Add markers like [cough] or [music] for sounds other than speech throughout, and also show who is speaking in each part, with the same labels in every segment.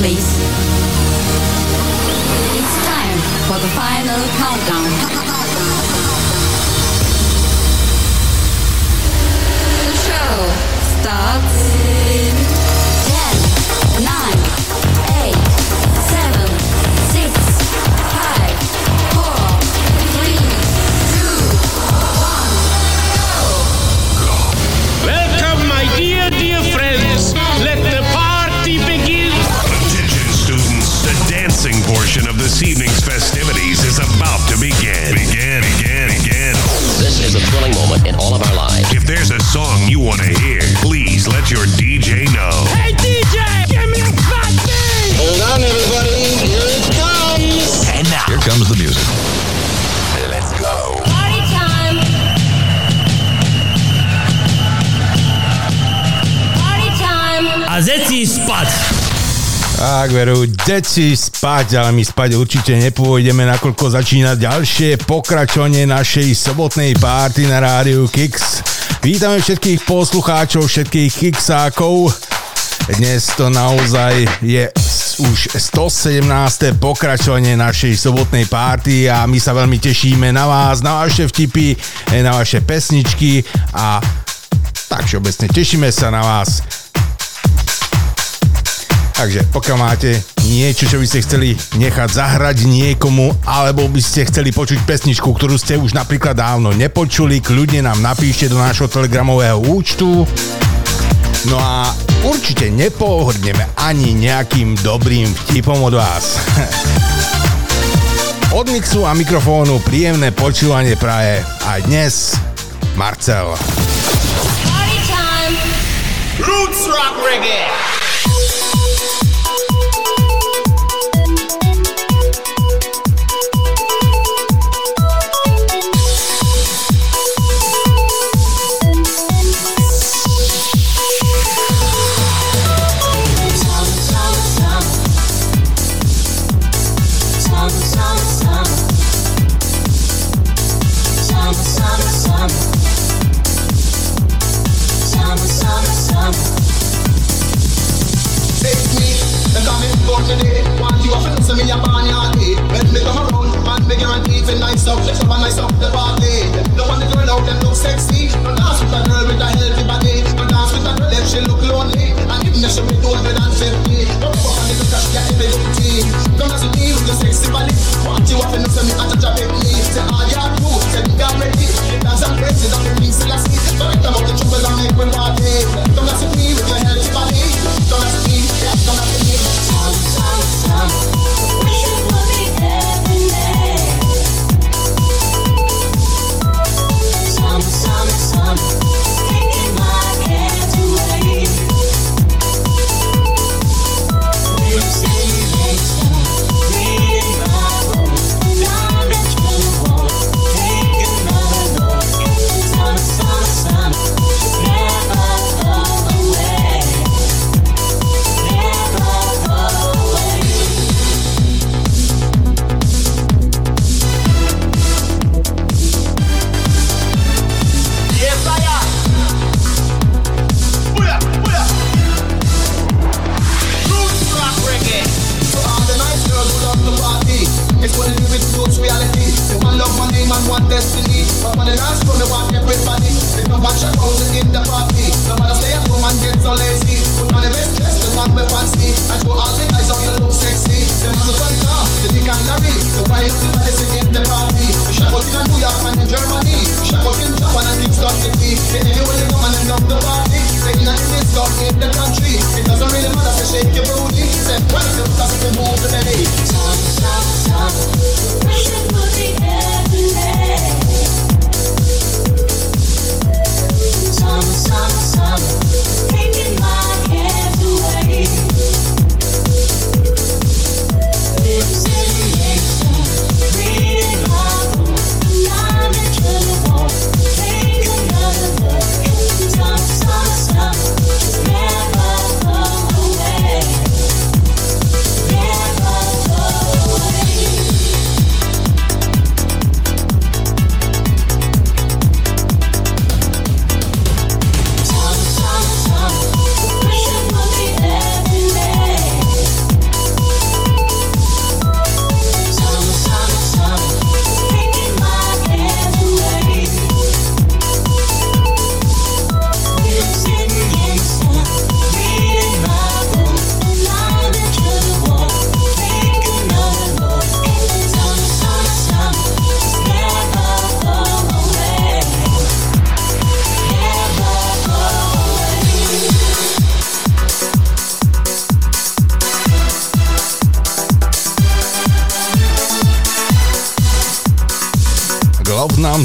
Speaker 1: please. It's time for the final countdown.
Speaker 2: Song you want to hear, please let your DJ know.
Speaker 3: Hey, DJ, give me a fat.
Speaker 4: Hold on, everybody. Here it comes.
Speaker 2: And now,
Speaker 5: Here comes the music.
Speaker 2: let's go.
Speaker 1: Party time! Party time!
Speaker 3: A zeci spať.
Speaker 6: Tak veru, deti spať, ale my spať určite nepôjdeme, nakoľko začína ďalšie pokračovanie našej sobotnej párty na rádiu Kix. Vítame všetkých poslucháčov, všetkých Kixákov. Dnes to naozaj je už 117. pokračovanie našej sobotnej párty a my sa veľmi tešíme na vás, na vaše vtipy, na vaše pesničky a tak všeobecne tešíme sa na vás. Takže pokiaľ máte niečo, čo by ste chceli nechať zahrať niekomu, alebo by ste chceli počuť pesničku, ktorú ste už napríklad dávno nepočuli, kľudne nám napíšte do nášho telegramového účtu. No a určite nepohodneme ani nejakým dobrým vtipom od vás. [laughs] Od mixu a mikrofónu príjemné počúvanie praje aj dnes Marcel.
Speaker 3: Roots rock reggae.
Speaker 4: Me guarantee for nice up, let's have a nice up the party. No one the out and look sexy. No dance with a girl with a healthy body. No dance with a girl if she look lonely. And even if she be older than 50. No fuck on the good cause you every little tea. Come as me with your sexy body. What you Want you up and me at a job with ah, me. Say all your crew, say me I'm ready. Dance and crazy, don't be ring still I see. Don't them up the trouble and make me party. Come as me with your healthy body. Don't as me, yeah, come as me.
Speaker 3: Yes,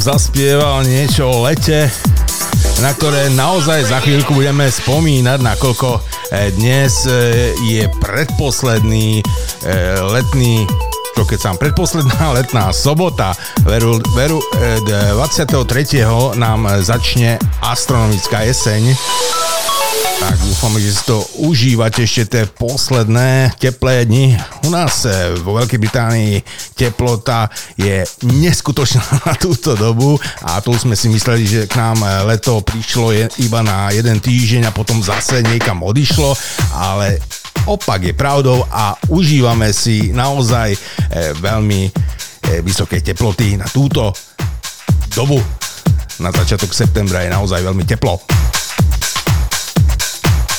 Speaker 6: zaspieval niečo o lete, na ktoré naozaj za chvíľku budeme spomínať, nakoľko eh, dnes eh, je predposledný eh, letný čo keď sám predposledná [laughs] letná sobota, veru, veru 23. nám začne astronomická jeseň. Tak dúfam, že si to užívate ešte tie posledné teplé dni. U nás vo Veľkej Británii teplota je neskutočná [laughs] na túto dobu a tu sme si mysleli, že k nám eh, leto prišlo iba na jeden týždeň a potom zase niekam odišlo, ale opak je pravdou a užívame si naozaj e, veľmi e, vysoké teploty na túto dobu. Na začiatok septembra je naozaj veľmi teplo.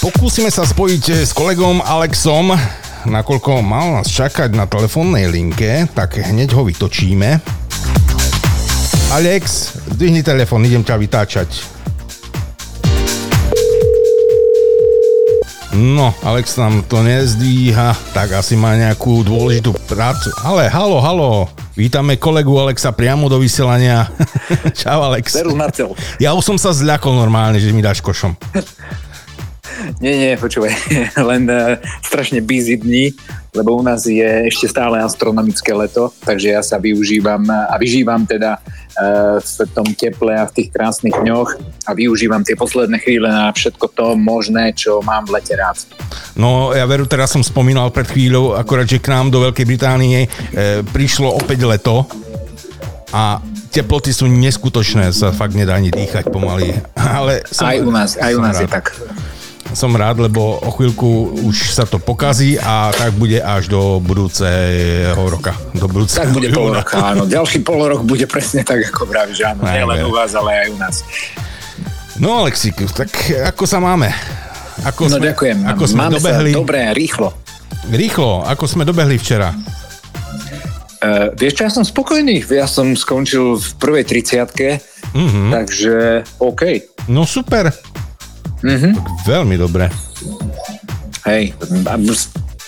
Speaker 6: Pokúsime sa spojiť e, s kolegom Alexom, nakoľko mal nás čakať na telefónnej linke, tak hneď ho vytočíme. Alex, zdvihni telefón, idem ťa vytáčať. No, Alex nám to nezdvíha, tak asi má nejakú dôležitú prácu. Ale halo, halo, vítame kolegu Alexa priamo do vysielania. [laughs] Čau Alex.
Speaker 5: Serus Marcel.
Speaker 6: Ja už som sa zľakol normálne, že mi dáš košom. [laughs]
Speaker 5: Nie, nie, počúvaj, [laughs] len uh, strašne busy dní, lebo u nás je ešte stále astronomické leto, takže ja sa využívam a vyžívam teda uh, v tom teple a v tých krásnych dňoch a využívam tie posledné chvíle na všetko to možné, čo mám v lete rád.
Speaker 6: No ja veru, teraz som spomínal pred chvíľou, akorát, že k nám do Veľkej Británie e, prišlo opäť leto a teploty sú neskutočné, sa fakt nedá ani dýchať pomaly. [laughs] Ale som,
Speaker 5: Aj u nás, aj u nás je tak.
Speaker 6: Som rád, lebo o chvíľku už sa to pokazí a tak bude až do budúceho roka. Do budúceho
Speaker 5: Tak bude pol roka, áno. Ďalší pol rok bude presne tak, ako vravíš, áno. Nie len u vás, ale aj u nás.
Speaker 6: No Alexík, tak ako sa máme? Ako
Speaker 5: No
Speaker 6: sme,
Speaker 5: ďakujem.
Speaker 6: Ako sme
Speaker 5: Máme
Speaker 6: dobehli,
Speaker 5: sa dobre, rýchlo.
Speaker 6: rýchlo, ako sme dobehli včera.
Speaker 5: Uh, vieš čo, ja som spokojný. Ja som skončil v prvej 30
Speaker 6: Mhm.
Speaker 5: takže OK.
Speaker 6: No super.
Speaker 5: Mhm.
Speaker 6: Tak veľmi dobre.
Speaker 5: Hej,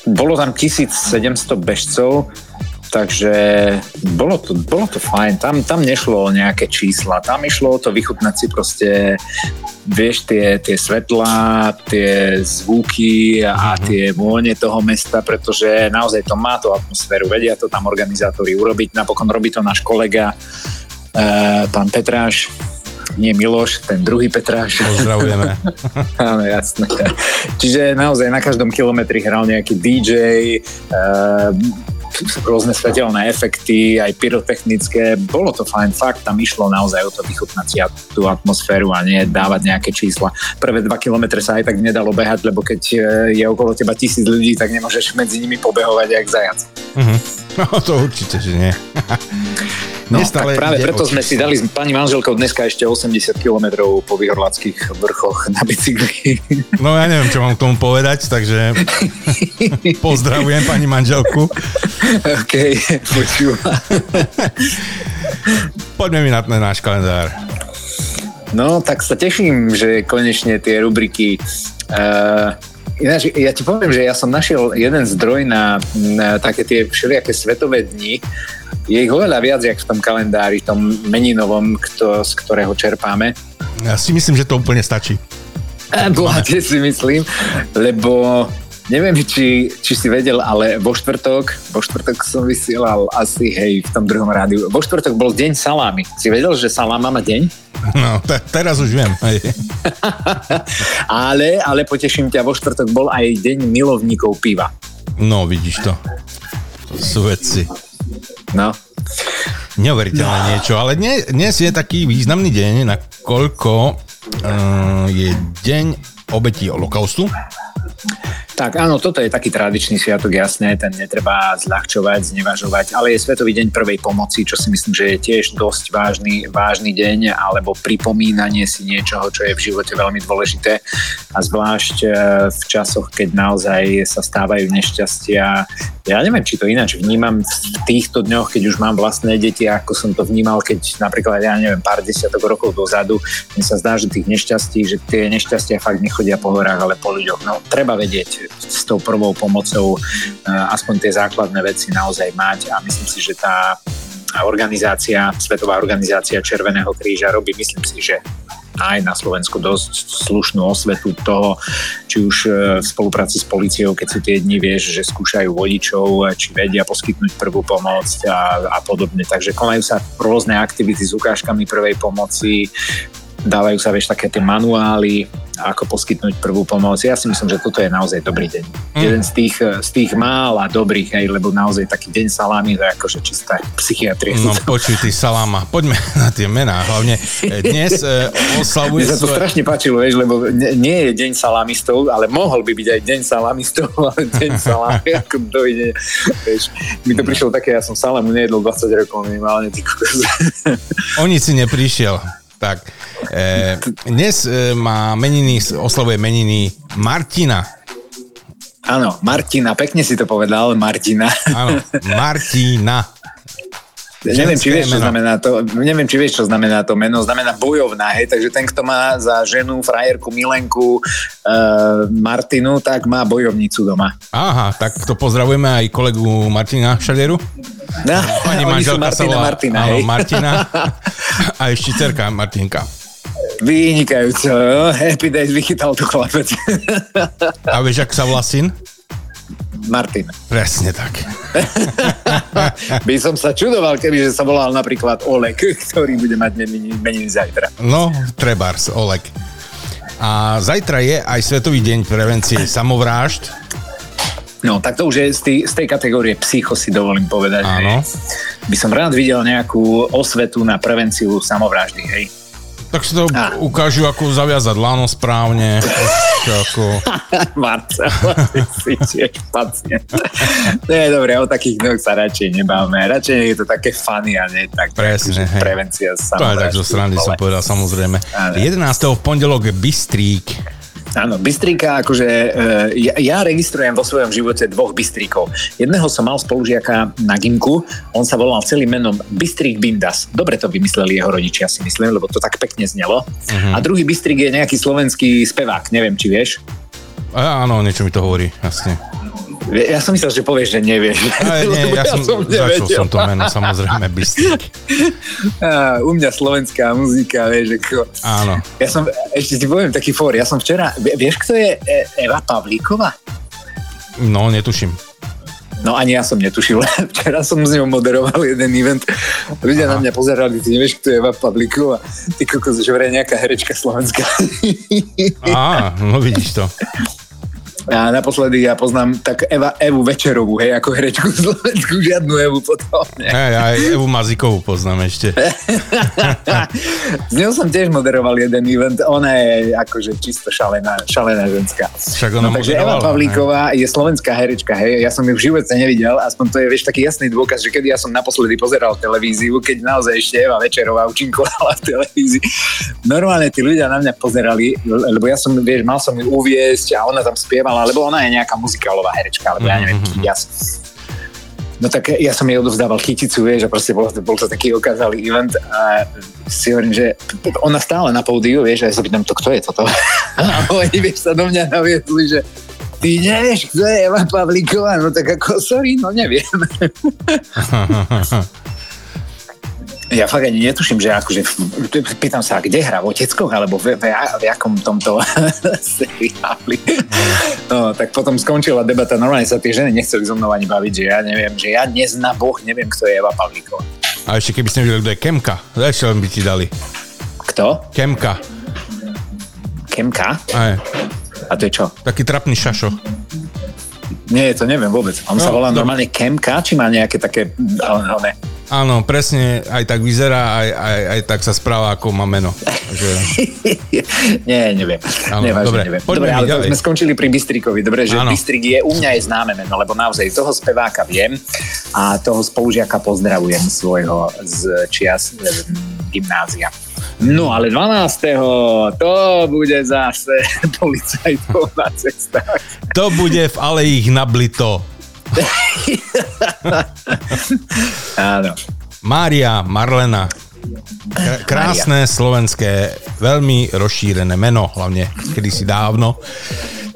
Speaker 5: bolo tam 1700 bežcov, takže bolo to, bolo to fajn. Tam, tam nešlo o nejaké čísla, tam išlo o to vychutnať si proste vieš, tie, tie svetlá, tie zvuky a tie vône toho mesta, pretože naozaj to má tú atmosféru, vedia to tam organizátori urobiť. Napokon robí to náš kolega, eh, pán Petráš, nie Miloš, ten druhý Petráš.
Speaker 6: Pozdravujeme. [laughs]
Speaker 5: Áno, jasné. Čiže naozaj na každom kilometri hral nejaký DJ, uh, rôzne svetelné efekty, aj pyrotechnické. Bolo to fajn, fakt tam išlo naozaj o to vychutnať si tú atmosféru a nie dávať nejaké čísla. Prvé dva kilometre sa aj tak nedalo behať, lebo keď eh, je okolo teba tisíc ľudí, tak nemôžeš medzi nimi pobehovať jak zajac. [laughs]
Speaker 6: No to určite, že nie. [laughs]
Speaker 5: No, tak práve
Speaker 6: ide
Speaker 5: preto sme si dali s pani manželkou dneska ešte 80 km po vyhorlackých vrchoch na bicykli.
Speaker 6: No ja neviem, čo mám k tomu povedať, takže [laughs] pozdravujem pani manželku.
Speaker 5: OK, počúva.
Speaker 6: Poďme mi na ten náš kalendár.
Speaker 5: No, tak sa teším, že konečne tie rubriky... Uh, ináč, ja ti poviem, že ja som našiel jeden zdroj na, na také tie všelijaké svetové dni. Je ich oveľa viac, jak v tom kalendári, tom meninovom, kto, z ktorého čerpáme.
Speaker 6: Ja si myslím, že to úplne stačí.
Speaker 5: A Bohate si myslím, lebo neviem, či, či si vedel, ale vo štvrtok, vo štvrtok som vysielal asi, hej, v tom druhom rádiu. Vo štvrtok bol deň salámy. Si vedel, že saláma má deň?
Speaker 6: No, te, teraz už viem. [laughs]
Speaker 5: Ale, ale poteším ťa, vo štvrtok bol aj deň milovníkov piva.
Speaker 6: No, vidíš to. Sú veci.
Speaker 5: No,
Speaker 6: Neuveriteľné no. niečo, ale dnes, dnes je taký významný deň, nakoľko uh, je deň obetí holokaustu.
Speaker 5: Tak áno, toto je taký tradičný sviatok, jasné, ten netreba zľahčovať, znevažovať, ale je Svetový deň prvej pomoci, čo si myslím, že je tiež dosť vážny, vážny deň, alebo pripomínanie si niečoho, čo je v živote veľmi dôležité a zvlášť e, v časoch, keď naozaj sa stávajú nešťastia. Ja neviem, či to ináč vnímam v týchto dňoch, keď už mám vlastné deti, ako som to vnímal, keď napríklad, ja neviem, pár desiatok rokov dozadu, mne sa zdá, že tých nešťastí, že tie nešťastia fakt nechodia po horách, ale po ľuďoch. No, treba vedieť s tou prvou pomocou uh, aspoň tie základné veci naozaj mať a myslím si, že tá organizácia, Svetová organizácia Červeného kríža robí, myslím si, že aj na Slovensku dosť slušnú osvetu toho, či už e, v spolupráci s policiou, keď sú tie dni, vieš, že skúšajú vodičov, či vedia poskytnúť prvú pomoc a, a podobne. Takže konajú sa rôzne aktivity s ukážkami prvej pomoci, dávajú sa, vieš, také tie manuály, ako poskytnúť prvú pomoc. Ja si myslím, že toto je naozaj dobrý deň. Mm. Jeden z tých, z tých mála dobrých, hej, lebo naozaj taký deň salámy, to je akože čistá psychiatria.
Speaker 6: No počuj, ty saláma, poďme [laughs] na tie mená. Hlavne e, dnes e, oslavuje
Speaker 5: Mne sa to
Speaker 6: svoje...
Speaker 5: strašne páčilo, vieš, lebo nie, nie je deň salamistov, ale mohol by byť aj deň salamistov, [laughs] ale deň salámy, [laughs] ako dovidenia. Vieš, mi to prišlo také, ja som salamu nejedol 20 rokov minimálne, ty kokos.
Speaker 6: O nic si neprišiel. Tak, e, dnes e, má meniny, oslavuje meniny Martina.
Speaker 5: Áno, Martina, pekne si to povedal, Martina.
Speaker 6: Áno, Martina. [laughs]
Speaker 5: Neviem, či vieš, čo znamená to, neviem, či vieš, čo znamená to meno. Znamená bojovná, hej, takže ten, kto má za ženu, frajerku, milenku uh, Martinu, tak má bojovnicu doma.
Speaker 6: Aha, tak to pozdravujeme aj kolegu Martina Šaderu.
Speaker 5: No, [laughs]
Speaker 6: Pani manželka sa
Speaker 5: Martina
Speaker 6: volá
Speaker 5: Martina,
Speaker 6: áno. Martina [laughs] a ešte cerka Martinka.
Speaker 5: Vynikajúco? Happy Days vychytal to chlapec.
Speaker 6: A vieš, ak sa volá syn?
Speaker 5: Martin.
Speaker 6: Presne tak. [laughs]
Speaker 5: By som sa čudoval, keby že sa volal napríklad Olek, ktorý bude mať meniny, zajtra.
Speaker 6: No, Trebars, Oleg. A zajtra je aj Svetový deň prevencie samovrážd.
Speaker 5: No, tak to už je z tej, z tej kategórie psycho si dovolím povedať.
Speaker 6: Áno.
Speaker 5: By som rád videl nejakú osvetu na prevenciu samovraždy, hej.
Speaker 6: Tak si to
Speaker 5: Á.
Speaker 6: ukážu, ako zaviazať lano správne. ako... [laughs]
Speaker 5: Marcel, si tiež pacient. Nie, dobre, o takých dňoch sa radšej nebáme. Radšej je to také funny a nie tak
Speaker 6: Presne,
Speaker 5: akože
Speaker 6: hej.
Speaker 5: prevencia
Speaker 6: To aj tak zo strany som povedal, samozrejme.
Speaker 5: Áno.
Speaker 6: 11. v pondelok Bystrík.
Speaker 5: Áno, Bystríka, akože e, ja, ja registrujem vo svojom živote dvoch Bystríkov. Jedného som mal spolužiaka na Gimku, on sa volal celým menom Bystrík Bindas. Dobre to vymysleli jeho rodičia, si myslím, lebo to tak pekne znelo. Uh-huh. A druhý Bystrík je nejaký slovenský spevák, neviem, či vieš.
Speaker 6: A, áno, niečo mi to hovorí, jasne.
Speaker 5: Ja som myslel, že povieš, že nevieš.
Speaker 6: Ale nie, [laughs]
Speaker 5: Lebo
Speaker 6: ja, som, začul
Speaker 5: nevedel.
Speaker 6: som to meno, samozrejme, Bystrík. [laughs]
Speaker 5: Á, u mňa slovenská muzika, vieš, ako...
Speaker 6: Áno.
Speaker 5: Ja som, ešte ti poviem taký fór, ja som včera, vie- vieš, kto je E- Eva Pavlíková?
Speaker 6: No, netuším.
Speaker 5: No ani ja som netušil. [laughs] Včera som s ňou moderoval jeden event. Ľudia na mňa pozerali, ty nevieš, kto je Eva Pavlíková. Ty kokos, že vraj nejaká herečka slovenská.
Speaker 6: Á, no vidíš to.
Speaker 5: A naposledy ja poznám tak Eva, Evu Večerovú, hej, ako herečku slovenskú, žiadnu Evu potom.
Speaker 6: Hej, aj Evu Mazikovú poznám ešte. [laughs]
Speaker 5: S ňou som tiež moderoval jeden event, ona je akože čisto šalená, šalená ženská.
Speaker 6: Však ona
Speaker 5: no, takže Eva Pavlíková je slovenská herečka, hej, ja som ju v živote nevidel, aspoň to je, vieš, taký jasný dôkaz, že kedy ja som naposledy pozeral televíziu, keď naozaj ešte Eva Večerová účinkovala v televízii. Normálne tí ľudia na mňa pozerali, lebo ja som, vieš, mal som ju uviesť a ona tam spievala, lebo ona je nejaká muzikálová herečka, alebo ja neviem, ja No tak ja som jej odovzdával chyticu, vieš, a proste bol, bol to taký okázalý event a si hovorím, že ona stále na pódiu, vieš, a ja sa pýtam, to kto je toto? [laughs] A oni, vieš, sa do mňa naviedli, že ty nevieš, kto je Eva Pavlíková? No tak ako, sorry, no neviem. [laughs] Ja fakt ani netuším, že akože, pýtam sa, kde hrá, v Oteckoch, alebo v, v, v jakom tomto [laughs] seriáli. No, tak potom skončila debata, normálne sa tie ženy nechceli so mnou ani baviť, že ja neviem, že ja dnes na boh neviem, kto je Eva Pavlíková.
Speaker 6: A ešte keby ste nevedeli, kto je Kemka, čo by ti dali?
Speaker 5: Kto?
Speaker 6: Kemka.
Speaker 5: Kemka?
Speaker 6: Aj,
Speaker 5: A to je čo?
Speaker 6: taký trapný šašo.
Speaker 5: Nie, to neviem vôbec. On sa
Speaker 6: No,
Speaker 5: volá
Speaker 6: no.
Speaker 5: normálne Kemka, či má nejaké také... ale- ale-
Speaker 6: Áno, presne, aj tak vyzerá, aj, aj, aj tak sa správa, ako má meno. Že, [laughs]
Speaker 5: Nie, neviem.
Speaker 6: Áno,
Speaker 5: Nevážne,
Speaker 6: dobre,
Speaker 5: neviem.
Speaker 6: poďme
Speaker 5: Dobre, ale
Speaker 6: ďalej.
Speaker 5: sme skončili pri Bystríkovi. Dobre, že
Speaker 6: Áno.
Speaker 5: Bystrik je, u mňa je známe meno, lebo naozaj toho speváka viem a toho spolužiaka pozdravujem svojho z čias eh, gymnázia. No ale 12. to bude zase [laughs] policajtov na cestách.
Speaker 6: to bude v Alejich nablito.
Speaker 5: Áno.
Speaker 6: Mária Marlena. Kr- krásne slovenské, veľmi rozšírené meno, hlavne kedysi dávno.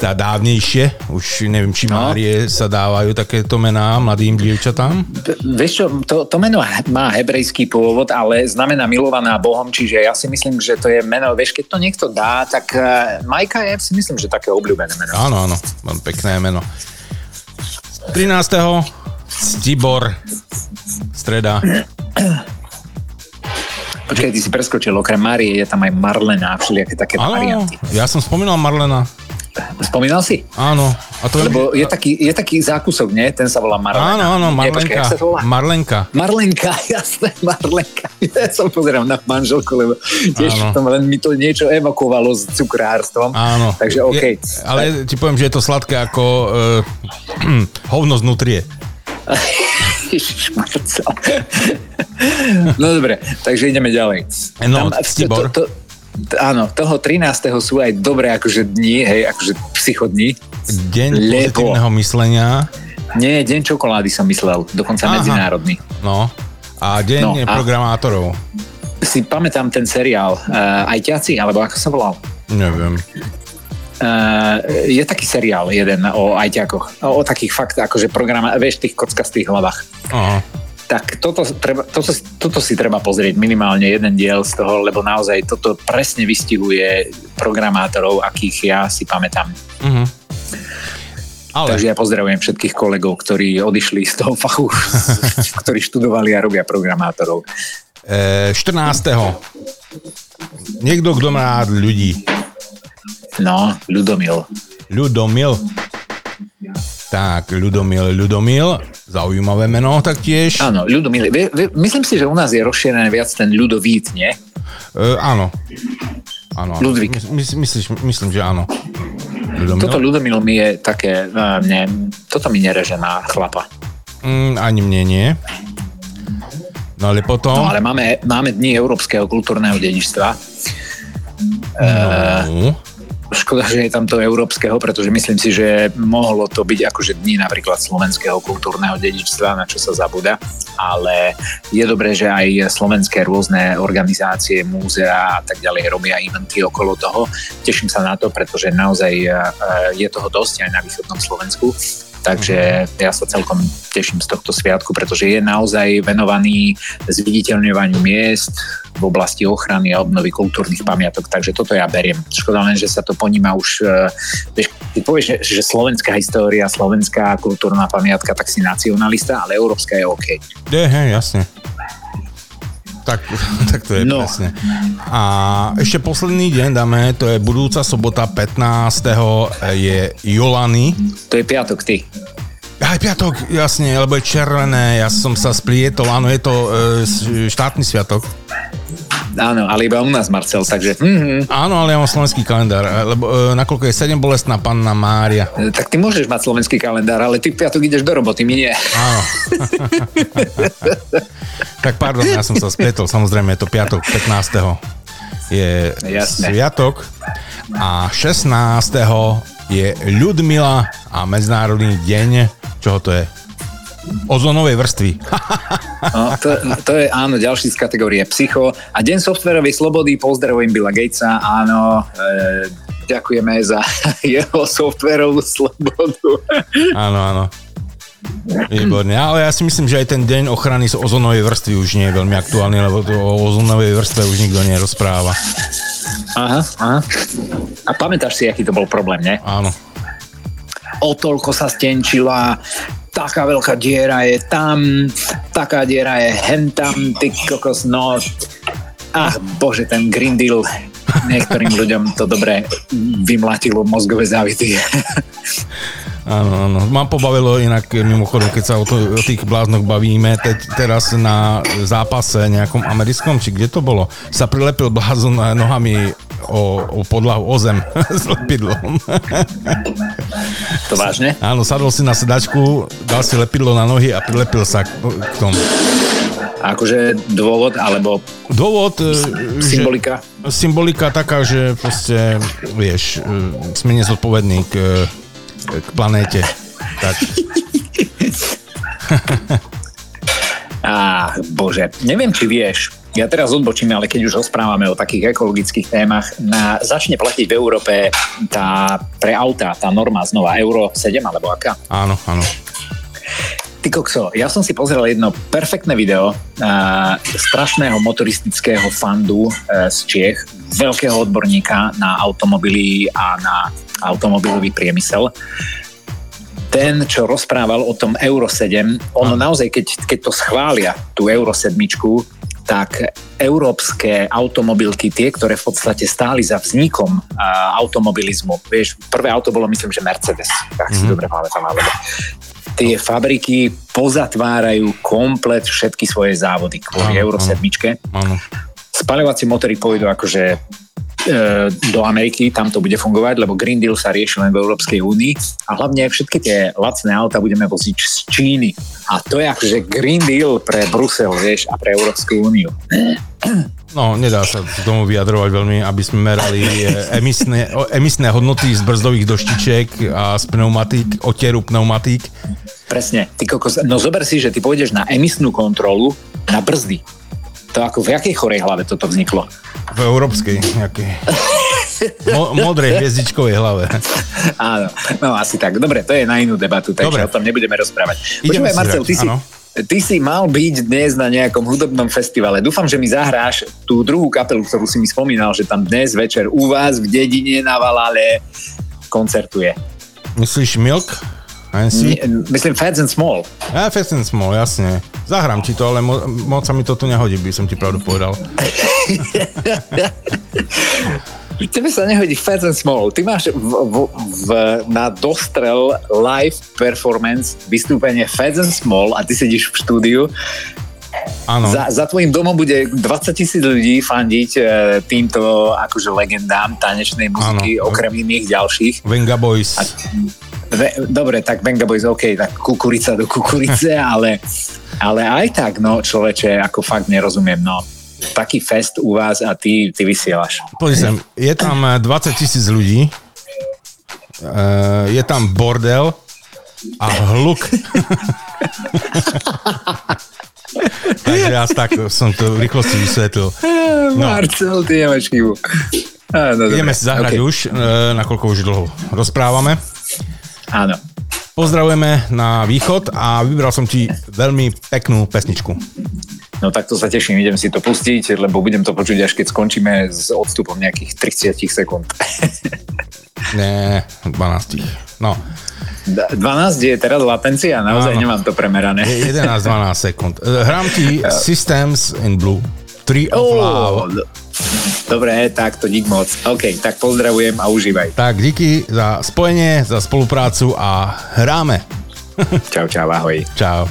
Speaker 6: tá dávnejšie, už neviem, či
Speaker 5: No.
Speaker 6: Márie sa dávajú takéto mená mladým dievčatám.
Speaker 5: Vieš čo, to, to meno má hebrejský pôvod, ale znamená milovaná Bohom, čiže ja si myslím, že to je meno, vieš, keď to niekto dá, tak uh, Majka je si myslím, že také obľúbené meno.
Speaker 6: Áno, áno, mám pekné meno. 13. Stibor, streda.
Speaker 5: Počkaj, ty si preskočil, okrem Márie je tam aj Marlena a všelijaké také
Speaker 6: Áno,
Speaker 5: varianty.
Speaker 6: ja som spomínal Marlena.
Speaker 5: Spomínal si?
Speaker 6: Áno. A to
Speaker 5: Lebo je taký, je taký zákusok, nie? Ten sa volá Marlena.
Speaker 6: Áno, áno,
Speaker 5: Nie, počkaj,
Speaker 6: Marlenka.
Speaker 5: sa to volá?
Speaker 6: Marlenka.
Speaker 5: Marlenka, [laughs] jasné, Marlenka. Ja som pozerám na manželku, lebo tiež
Speaker 6: Áno.
Speaker 5: tam len mi to niečo evakuovalo s cukrárstvom.
Speaker 6: Áno.
Speaker 5: Takže OK.
Speaker 6: Je, ale ti poviem, že je to sladké ako uh, [clears throat] hovno znutrie. [laughs]
Speaker 5: No dobre, takže ideme ďalej.
Speaker 6: No,
Speaker 5: Tam-
Speaker 6: Tibor.
Speaker 5: To, to, áno, toho 13. sú aj dobré akože dni, hej, akože psychodní.
Speaker 6: Deň
Speaker 5: Lebo-
Speaker 6: pozitívneho myslenia.
Speaker 5: Nie, deň čokolády som myslel, dokonca
Speaker 6: Aha.
Speaker 5: medzinárodný.
Speaker 6: No. A deň
Speaker 5: No, a-
Speaker 6: programátorov.
Speaker 5: Si pamätám ten seriál uh, Ajťaci, alebo ako sa volal?
Speaker 6: Neviem.
Speaker 5: Uh, je taký seriál jeden o ajťakoch, o, o takých fakt akože programa, vieš, tých kockastých hlavách.
Speaker 6: Aha.
Speaker 5: Tak toto, treba, toto, toto si treba pozrieť, minimálne jeden diel z toho, lebo naozaj toto presne vystihuje programátorov, akých ja si pamätám.
Speaker 6: Mhm. Ale
Speaker 5: Takže ja pozdravujem všetkých kolegov, ktorí odišli z toho fachu, [laughs] ktorí študovali a robia programátorov.
Speaker 6: e, 14. Niekto, kto má rád ľudí.
Speaker 5: No, Ľudomil.
Speaker 6: Ľudomil. Tak, Ľudomil, Ľudomil. Zaujímavé meno taktiež.
Speaker 5: Áno, Ľudomil. Myslím si, že u nás je rozšírené viac ten Ľudovít, nie?
Speaker 6: E, áno. Áno, áno.
Speaker 5: Ludvík.
Speaker 6: Mys, myslíš, myslím, že áno. Ľudomil?
Speaker 5: Toto Ľudomil mi je také, uh, ne, toto mi nereže na chlapa.
Speaker 6: Mm, ani mne nie. No ale potom...
Speaker 5: No ale máme, máme dni európskeho kultúrneho dedičstva.
Speaker 6: No,
Speaker 5: Škoda, že je tam to európskeho, pretože myslím si, že mohlo to byť akože dni napríklad slovenského kultúrneho dedičstva, na čo sa zabúda, ale je dobré, že aj slovenské rôzne organizácie, múzea a tak ďalej robia eventy okolo toho. Teším sa na to, pretože naozaj e, je toho dosť aj na východnom Slovensku. Takže ja sa celkom teším z tohto sviatku, pretože je naozaj venovaný zviditeľňovaniu miest v oblasti ochrany a obnovy kultúrnych pamiatok, takže toto ja beriem. Škoda len, že sa to poníma už, eh, vieš, ty povieš, že, že slovenská história, slovenská kultúrna pamiatka, tak si nacionalista, ale európska je OK.
Speaker 6: je, hej, jasne. Tak, [laughs] tak to je
Speaker 5: No.
Speaker 6: presne. A ešte posledný deň dáme, to je budúca sobota 15. je Jolany.
Speaker 5: To je piatok, ty.
Speaker 6: Aj piatok, jasne, lebo je červené, ja som sa splietol, áno, je to e, štátny sviatok.
Speaker 5: Áno, ale iba u nás, Marcel, takže mm,
Speaker 6: Áno, ale ja mám slovenský kalendár, e, lebo e, nakoľko je 7 bolestná panna Mária.
Speaker 5: tak ty môžeš mať slovenský kalendár, ale ty v piatok ideš do roboty, my nie.
Speaker 6: Áno. [laughs] tak pardon, ja som sa splietol, samozrejme je to piatok 15. je
Speaker 5: Jasné.
Speaker 6: sviatok a 16. je Ľudmila a Medzinárodný deň, čoho to je? Ozonovej vrstvy. [laughs]
Speaker 5: No, to, to je áno, ďalší z kategórie psycho. A Deň softverovej slobody, pozdravujem Billa Gatesa, áno, e, ďakujeme za [laughs] jeho softverovú slobodu.
Speaker 6: áno, áno. Výborne, ale ja si myslím, že aj ten deň ochrany z ozonovej vrstvy už nie je veľmi aktuálny, lebo to o ozonovej vrstve už nikto nerozpráva.
Speaker 5: Aha, aha. A pamätáš si, aký to bol problém, ne?
Speaker 6: Áno.
Speaker 5: O toľko sa stenčila, taká veľká diera je tam, taká diera je hentam, ty kokos, no. Ach, bože, ten Green Deal niektorým ľuďom to dobre vymlatilo mozgové závity.
Speaker 6: Áno, áno. Mám pobavilo inak mimochodom, keď sa o, to, o tých bláznoch bavíme, teď, teraz na zápase nejakom americkom, či kde to bolo, sa prilepil blázon nohami o, o podlahu, o zem [laughs] s lepidlom.
Speaker 5: To vážne?
Speaker 6: Áno, sadol si na sedačku, dal si lepidlo na nohy a prilepil sa k, tomu.
Speaker 5: Akože dôvod, alebo
Speaker 6: Dôvod, e, že,
Speaker 5: symbolika?
Speaker 6: symbolika taká, že proste, vieš, e, sme nezodpovední k, k planéte. Tak. [laughs]
Speaker 5: Á, bože, neviem, či vieš, ja teraz odbočím, ale keď už rozprávame o takých ekologických témach, na, začne platiť v Európe tá pre auta, tá norma znova Euro 7 alebo aká?
Speaker 6: Áno, áno.
Speaker 5: Ty kokso, ja som si pozrel jedno perfektné video uh, strašného motoristického fandu uh, z Čiech, veľkého odborníka na automobily a na automobilový priemysel. Ten, čo rozprával o tom Euro 7, ono naozaj, keď, keď to schvália, tú Euro 7, tak európske automobilky, tie, ktoré v podstate stáli za vznikom uh, automobilizmu, vieš, prvé auto bolo myslím, že Mercedes, tak si mm-hmm. dobre pamätám, alebo tie fabriky pozatvárajú komplet všetky svoje závody kvôli Euro
Speaker 6: áno.
Speaker 5: 7.
Speaker 6: áno.
Speaker 5: Spaľovacie motory pôjdu akože e, do Ameriky, tam to bude fungovať, lebo Green Deal sa rieši len v Európskej únii a hlavne všetky tie lacné auta budeme voziť z Číny. A to je akože Green Deal pre Brusel, vieš, a pre Európsku úniu.
Speaker 6: No, nedá sa k tomu vyjadrovať veľmi, aby sme merali eh, emisné, emisné hodnoty z brzdových doštičiek a z pneumatík, otieru pneumatík.
Speaker 5: Presne. Ty kokos, no zober si, že ty pôjdeš na emisnú kontrolu na brzdy. To ako v jakej chorej hlave toto vzniklo?
Speaker 6: V európskej nejakej mo- modrej hviezdičkovej hlave.
Speaker 5: Áno, no asi tak. Dobre, to je na inú debatu, takže
Speaker 6: Dobre.
Speaker 5: o tom nebudeme rozprávať.
Speaker 6: Ideme
Speaker 5: Počúvaj, Marcel, ty si,
Speaker 6: áno.
Speaker 5: ty si mal byť dnes na nejakom hudobnom festivale. Dúfam, že mi zahráš tú druhú kapelu, ktorú si mi spomínal, že tam dnes večer u vás v dedine na Valale koncertuje.
Speaker 6: Myslíš Milk?
Speaker 5: Nie, myslím Fats and Small.
Speaker 6: Ja, Fast and Small, jasne. Zahrám ti to, ale mo- moc sa mi to tu nehodí, by som ti pravdu povedal. [laughs]
Speaker 5: Tebe sa nehodí Fats and Small. Ty máš v, v, v, na dostrel live performance vystúpenie Fats and Small a ty sedíš v štúdiu
Speaker 6: Áno.
Speaker 5: Za, za tvojim domom bude 20 tisíc ľudí fandiť e, týmto akože legendám tanečnej muziky,
Speaker 6: Áno.
Speaker 5: okrem iných ďalších.
Speaker 6: Venga Boys.
Speaker 5: Ve, dobre, tak Venga Boys, OK, tak kukurica do kukurice, [laughs] ale, ale aj tak, no človeče, ako fakt nerozumiem, no. Taký fest u vás a ty, ty vysielaš.
Speaker 6: Pozri sem, je tam eh, 20 tisíc ľudí, eh, je tam bordel a hluk. [laughs] Takže asi tak som to v rýchlosti vysvetlil.
Speaker 5: No. Marcel, ty nemáš chybu. Á, no,
Speaker 6: Ideme si zahrať
Speaker 5: OK.
Speaker 6: už, eh, nakoľko už dlho rozprávame.
Speaker 5: Áno.
Speaker 6: Pozdravujeme na východ a vybral som ti veľmi peknú pesničku.
Speaker 5: No tak to sa teším, idem si to pustiť, lebo budem to počuť až keď skončíme s odstupom nejakých 30 sekúnd. [laughs]
Speaker 6: Nie, 12. No,
Speaker 5: D- 12 je teraz latencia, naozaj
Speaker 6: Áno.
Speaker 5: nemám to premerané.
Speaker 6: je 11-12 sekúnd. Hrám ti [laughs] Systems in Blue. Tree of Love.
Speaker 5: Oh, d- dobre, tak to dík moc. OK, tak pozdravujem a užívaj.
Speaker 6: Tak díky za spojenie, za spoluprácu a hráme.
Speaker 5: Čau, čau, ahoj.
Speaker 6: Čau.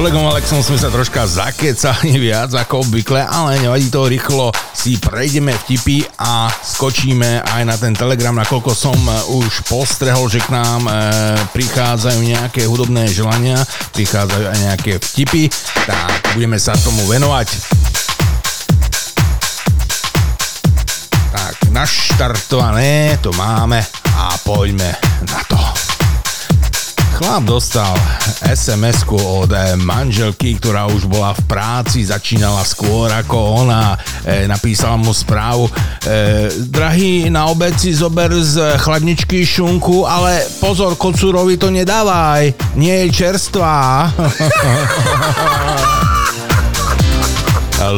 Speaker 6: Kolegom Alexom sme sa troška zakecali viac ako obvykle, ale nevadí to rýchlo si prejdeme vtipy a skočíme aj na ten telegram, nakoľko som e, už postrehol, že k nám e, prichádzajú nejaké hudobné želania, prichádzajú aj nejaké vtipy, tak budeme sa tomu venovať. Tak, naštartované to máme a poďme na to. Chlap dostal sms od eh, manželky, ktorá už bola v práci, začínala skôr ako ona, e, napísala mu správu. E, drahý, na obed si zober z chladničky šunku, ale pozor, kocúrovi to nedávaj, nie je čerstvá. [laughs]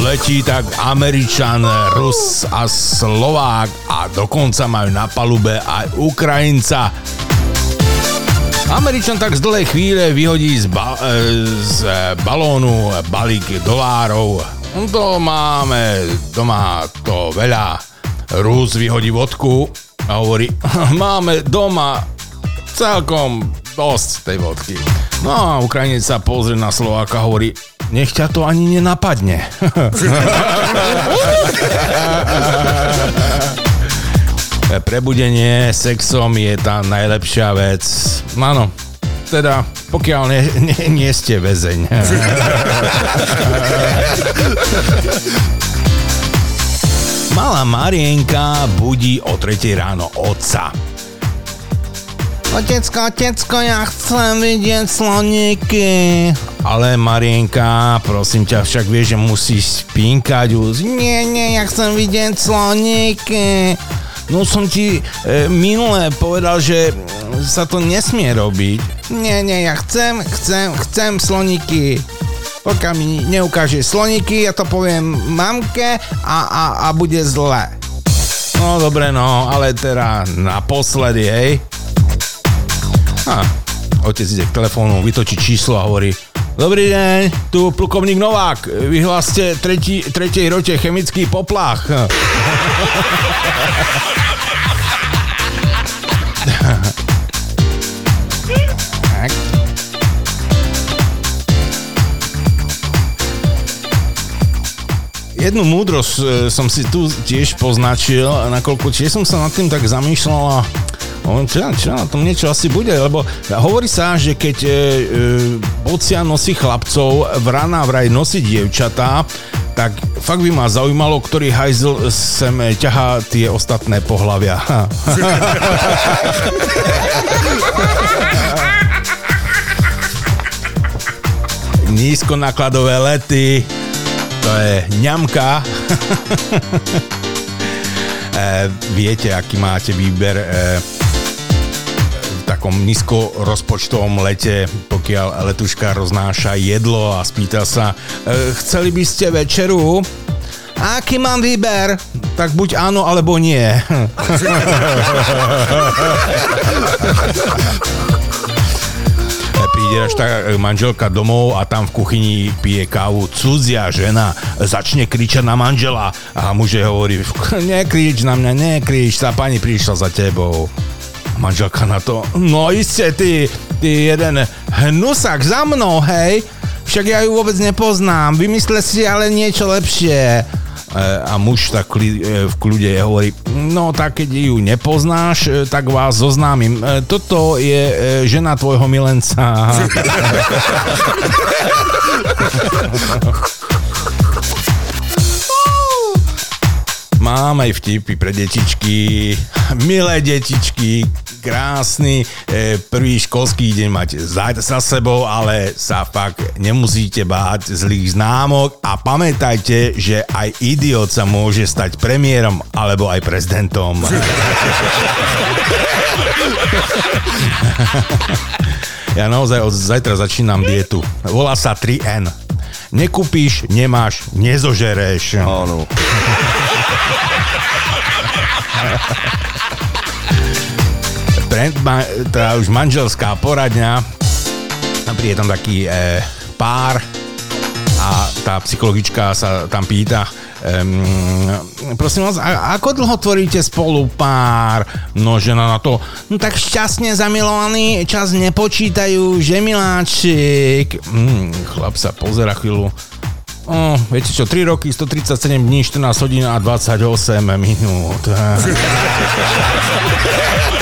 Speaker 6: Letí tak Američan, Rus a Slovák a dokonca majú na palube aj Ukrajinca. Američan tak z dlhej chvíle vyhodí z, ba- e, z balónu balík dolárov. To máme, to má to veľa. Rus vyhodí vodku a hovorí, [laughs] máme doma celkom dosť tej vodky. No a Ukrajinec sa pozrie na Slováka a hovorí, nech ťa to ani nenapadne. [laughs] [laughs] Prebudenie sexom je tá najlepšia vec. Áno, teda pokiaľ nie, nie, nie ste väzeň. [laughs] Malá Marienka budí o 3 ráno otca. Otecko, otecko, ja chcem vidieť sloníky. Ale Marienka, prosím ťa, však vieš, že musíš spínkať už. Nie, nie, ja chcem vidieť sloníky. No som ti e, minule povedal, že sa to nesmie robiť. Nie, nie, ja chcem, chcem, chcem sloníky. Pokiaľ mi neukáže sloníky, ja to poviem mamke a, a, a bude zle. No dobre, no, ale teda naposledy, hej. A, otec ide k telefónu, vytočí číslo a hovorí Dobrý deň, tu plukovník Novák. Vyhláste tretí, tretej rote chemický poplach. Jednu múdrosť e, som si tu tiež poznačil, nakoľko tiež som sa nad tým tak zamýšľal a o, čo, na tom niečo asi bude, lebo hovorí sa, že keď e, e, bocia nosí chlapcov, vrana vraj nosí dievčatá, tak fakt by ma zaujímalo, ktorý hajzl sem ťahá tie ostatné pohlavia. [laughs] Nízkonákladové lety, to je ňamka. [laughs] e, viete, aký máte výber e, takom nízkorozpočtovom lete, pokiaľ letuška roznáša jedlo a spýta sa, e, chceli by ste večeru? Aký mám výber? Tak buď áno, alebo nie. [laughs] príde až tá manželka domov a tam v kuchyni pije kávu cudzia žena, začne kričať na manžela a muž jej hovorí, [laughs] nekrič na mňa, nekrič, tá pani prišla za tebou. Manželka na to, no iste ty, ty jeden hnusak za mnou, hej, však ja ju vôbec nepoznám, vymysle si ale niečo lepšie. a muž tak e, v kľude hovorí, no tak keď ju nepoznáš, e, tak vás zoznámim. E, Toto je e, žena tvojho milenca. [laughs] Mám aj vtipy pre detičky. Milé detičky, krásny e, prvý školský deň máte za, za sebou, ale sa fakt nemusíte báť zlých známok a pamätajte, že aj idiot sa môže stať premiérom alebo aj prezidentom. [laughs] ja naozaj od zajtra začínam dietu. Volá sa 3N. Nekúpíš, nemáš, nezožereš.
Speaker 7: Áno. [laughs]
Speaker 6: Ma- teda už manželská poradňa, príde tam taký e, pár a tá psychologička sa tam pýta, um, prosím vás, a, ako dlho tvoríte spolu pár? No žena na to, no tak šťastne zamilovaný, čas nepočítajú, že miláčik. Mm, chlap sa pozera chvíľu, O, viete čo, 3 roky, 137 dní, 14 hodín a 28 minút. [laughs]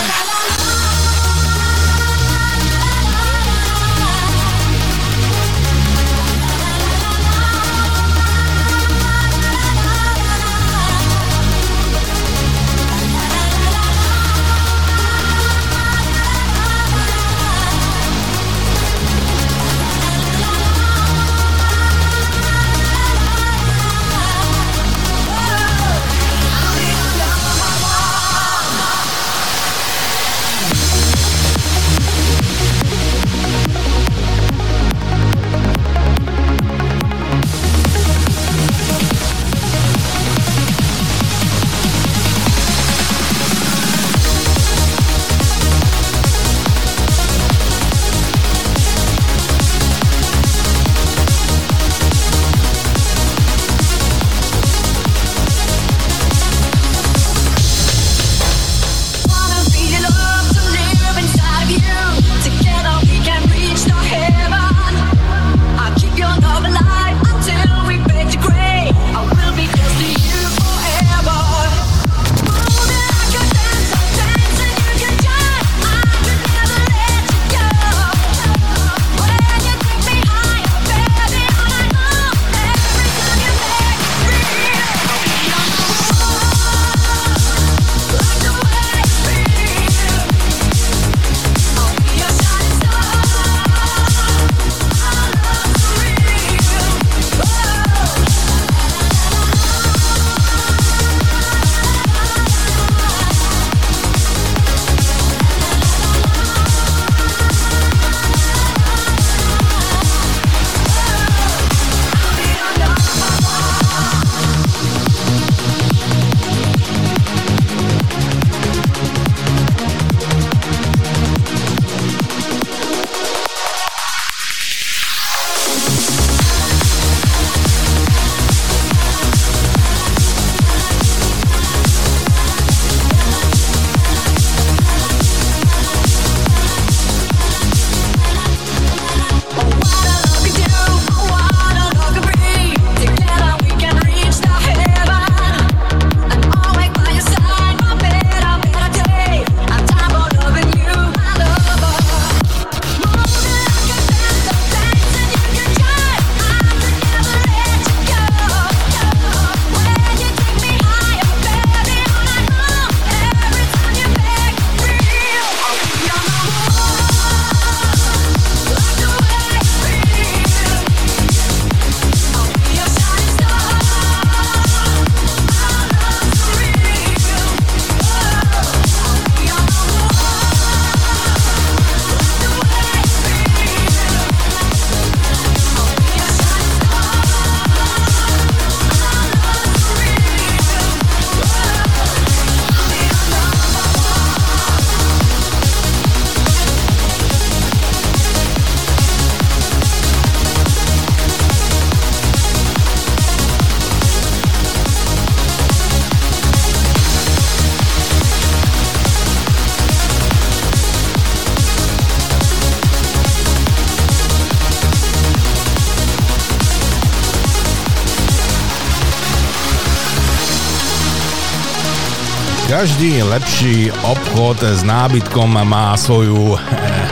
Speaker 6: Každý lepší obchod s nábytkom má svoju eh,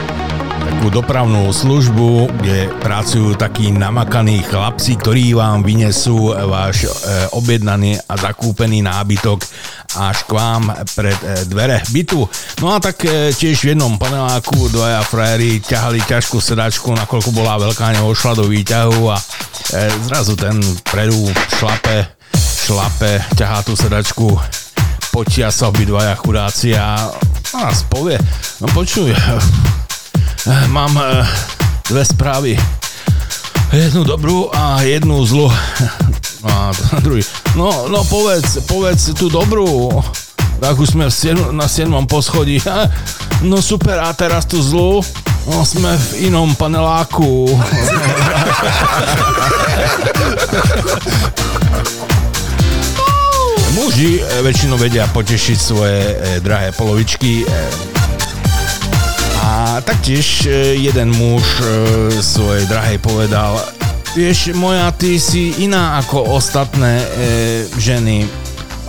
Speaker 6: takú dopravnú službu, kde pracujú takí namakaní chlapci, ktorí vám vynesú váš e, objednaný a zakúpený nábytok až k vám pred e, dvere bytu. No a tak tiež v jednom paneláku dvaja frajery ťahali ťažkú sedačku, nakoľko bola veľká, neošla do výťahu a zrazu ten predu šlape, šlape, ťahá tú sedačku potia sa obidvaja chudáci a nás povie, no počuj, Eh, Mám eh, dve správy. Jednu dobrú a jednu zlú. [laughs] A druhý. No, no povedz, povedz tú dobrú. Tak už sme na 7. poschodí. [laughs] No super, a teraz tú zlú? No sme v inom paneláku. [laughs] Muži eh, väčšinou vedia potešiť svoje e, drahé polovičky. E, a taktiež e, jeden muž e, svojej drahej povedal, vieš, moja, ty si iná ako ostatné e, ženy.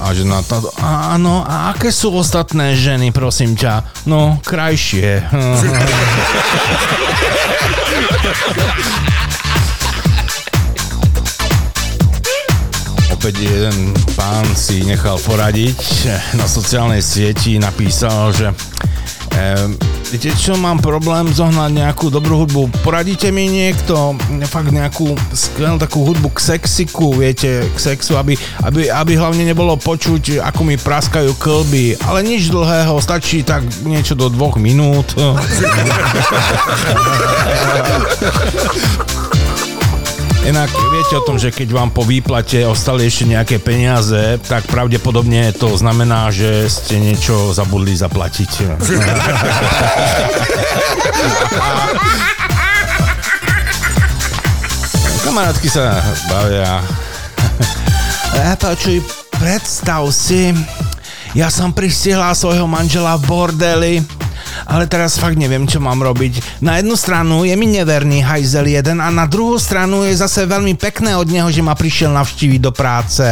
Speaker 6: A žena to, áno, a aké sú ostatné ženy, prosím ťa? No, krajšie. [laughs] [laughs] Opäť jeden pán si nechal poradiť na sociálnej sieti, napísal, že Ehm, viete čo, mám problém zohnať nejakú dobrú hudbu. Poradíte mi niekto fakt nejakú skvelú takú hudbu k sexiku, viete, k sexu, aby, aby, aby hlavne nebolo počuť, ako mi praskajú klby, ale nič dlhého, stačí tak niečo do dvoch minút. [laughs] Inak viete o tom, že keď vám po výplate ostali ešte nejaké peniaze, tak pravdepodobne to znamená, že ste niečo zabudli zaplatiť. [laughs] Kamarátky sa bavia. E, počuj, predstav si, ja som pristihla svojho manžela v bordeli, ale teraz fakt neviem, čo mám robiť. Na jednu stranu je mi neverný hajzel jeden a na druhú stranu je zase veľmi pekné od neho, že ma prišiel navštíviť do práce. [laughs]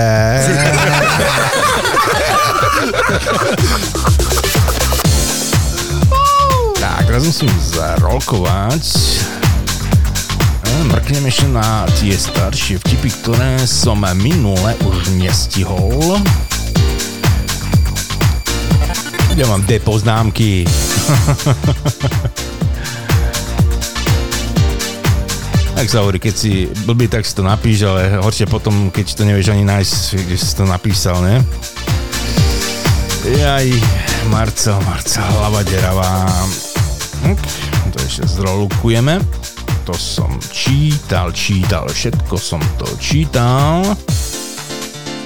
Speaker 6: tak, teraz musím zarolkovať. E, Mrknem ešte na tie staršie vtipy, ktoré som minule už nestihol. Ja mám dve poznámky. tak sa hovorí, keď si blbý, tak si to napíš, ale horšie potom, keď to nevieš ani nájsť, kde si to napísal, ne? Jaj, Marcel, Marcel, hlava deravá. Hm, to ešte zrolukujeme. To som čítal, čítal, všetko som to čítal.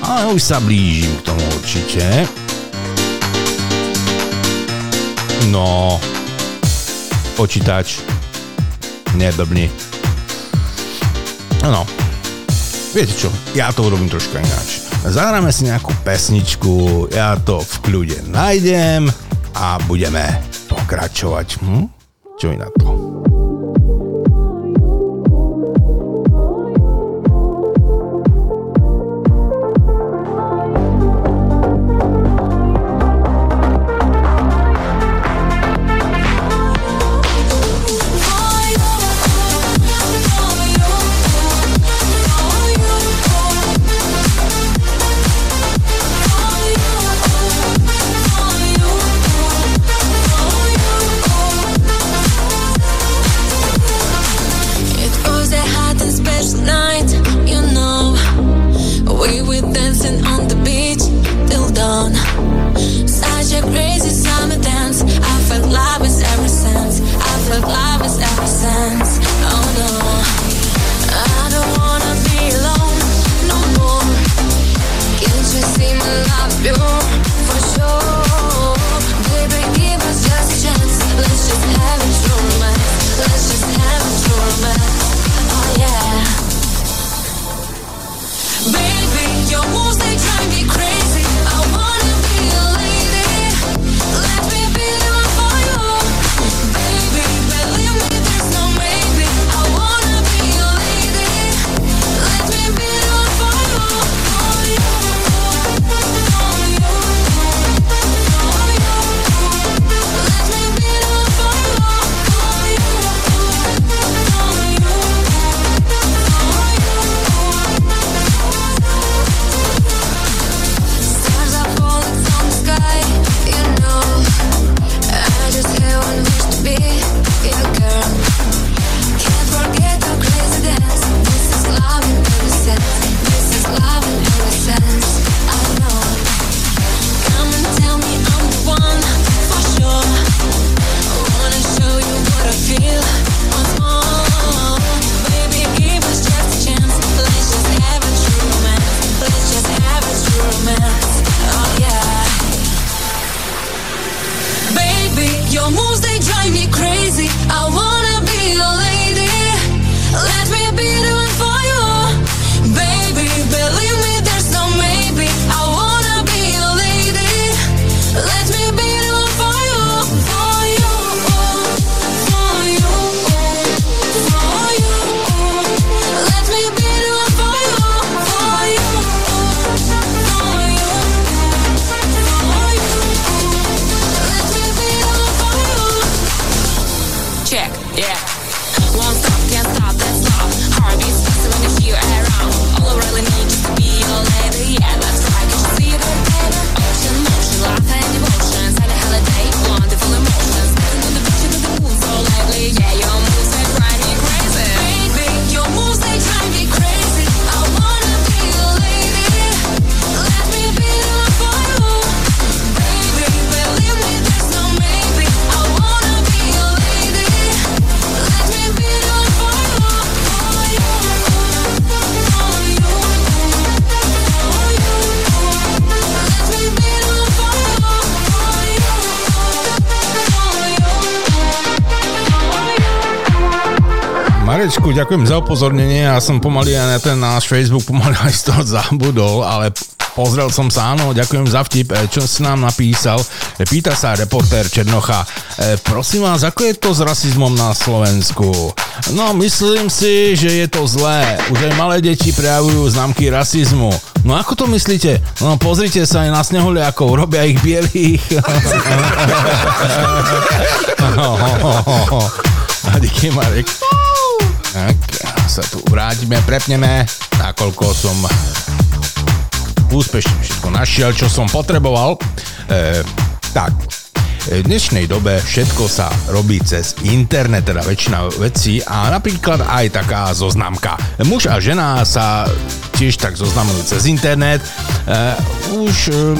Speaker 6: Ale už sa blížim k tomu určite. No, počítač, neblbni. No, viete čo, ja to urobím troška ináč. Zahráme si nejakú pesničku, ja to v kľude nájdem a budeme pokračovať. Hm? Čo je na to? Ďakujem za upozornenie. Ja som pomaly aj na ten náš Facebook pomaly aj z toho zabudol, ale pozrel som sa, áno, ďakujem za vtip, e, čo si nám napísal. E, Pýta sa reportér Černocha, e, prosím vás, ako je to s rasizmom na Slovensku? No, myslím si, že je to zlé. Už aj malé deti prejavujú známky rasizmu. No ako to myslíte? No pozrite sa aj na snehuliakov, robia ich bielých. [laughs] [laughs] Díky Marek. Tak, sa tu vrátime, prepneme, nakoľko som úspešne všetko našiel, čo som potreboval. E, tak, v dnešnej dobe všetko sa robí cez internet, teda väčšina vecí a napríklad aj taká zoznamka. Muž a žena sa tiež tak zoznamujú cez internet. E, už e,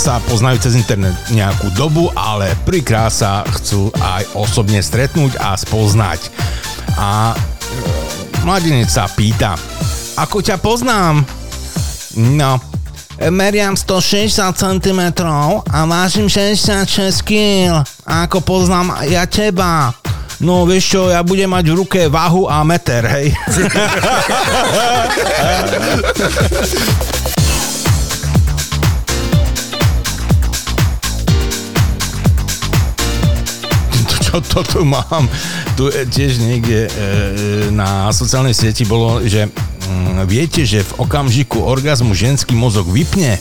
Speaker 6: sa poznajú cez internet nejakú dobu, ale prvýkrát sa chcú aj osobne stretnúť a spoznať. A e, mladenec sa pýta, ako ťa poznám? No, meriam 160 cm a vážim 66 kg. Ako poznám ja teba? No vieš čo, ja budem mať v ruke váhu a meter, hej. [laughs] To, [laughs] čo to tu mám? Tu e, tiež niekde e, na sociálnej sieti bolo, že mm, viete, že v okamžiku orgazmu ženský mozog vypne?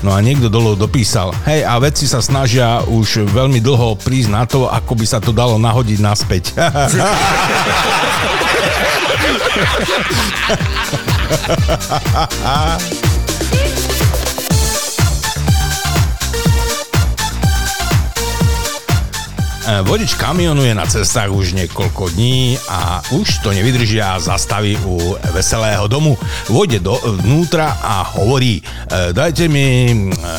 Speaker 6: No a niekto dolu dopísal, hej, a vedci sa snažia už veľmi dlho prísť na to, ako by sa to dalo nahodiť naspäť. [laughs] Vodič kamionu je na cestách už niekoľko dní a už to nevydrží a zastaví u veselého domu. Vojde do, vnútra a hovorí, e, dajte mi, e,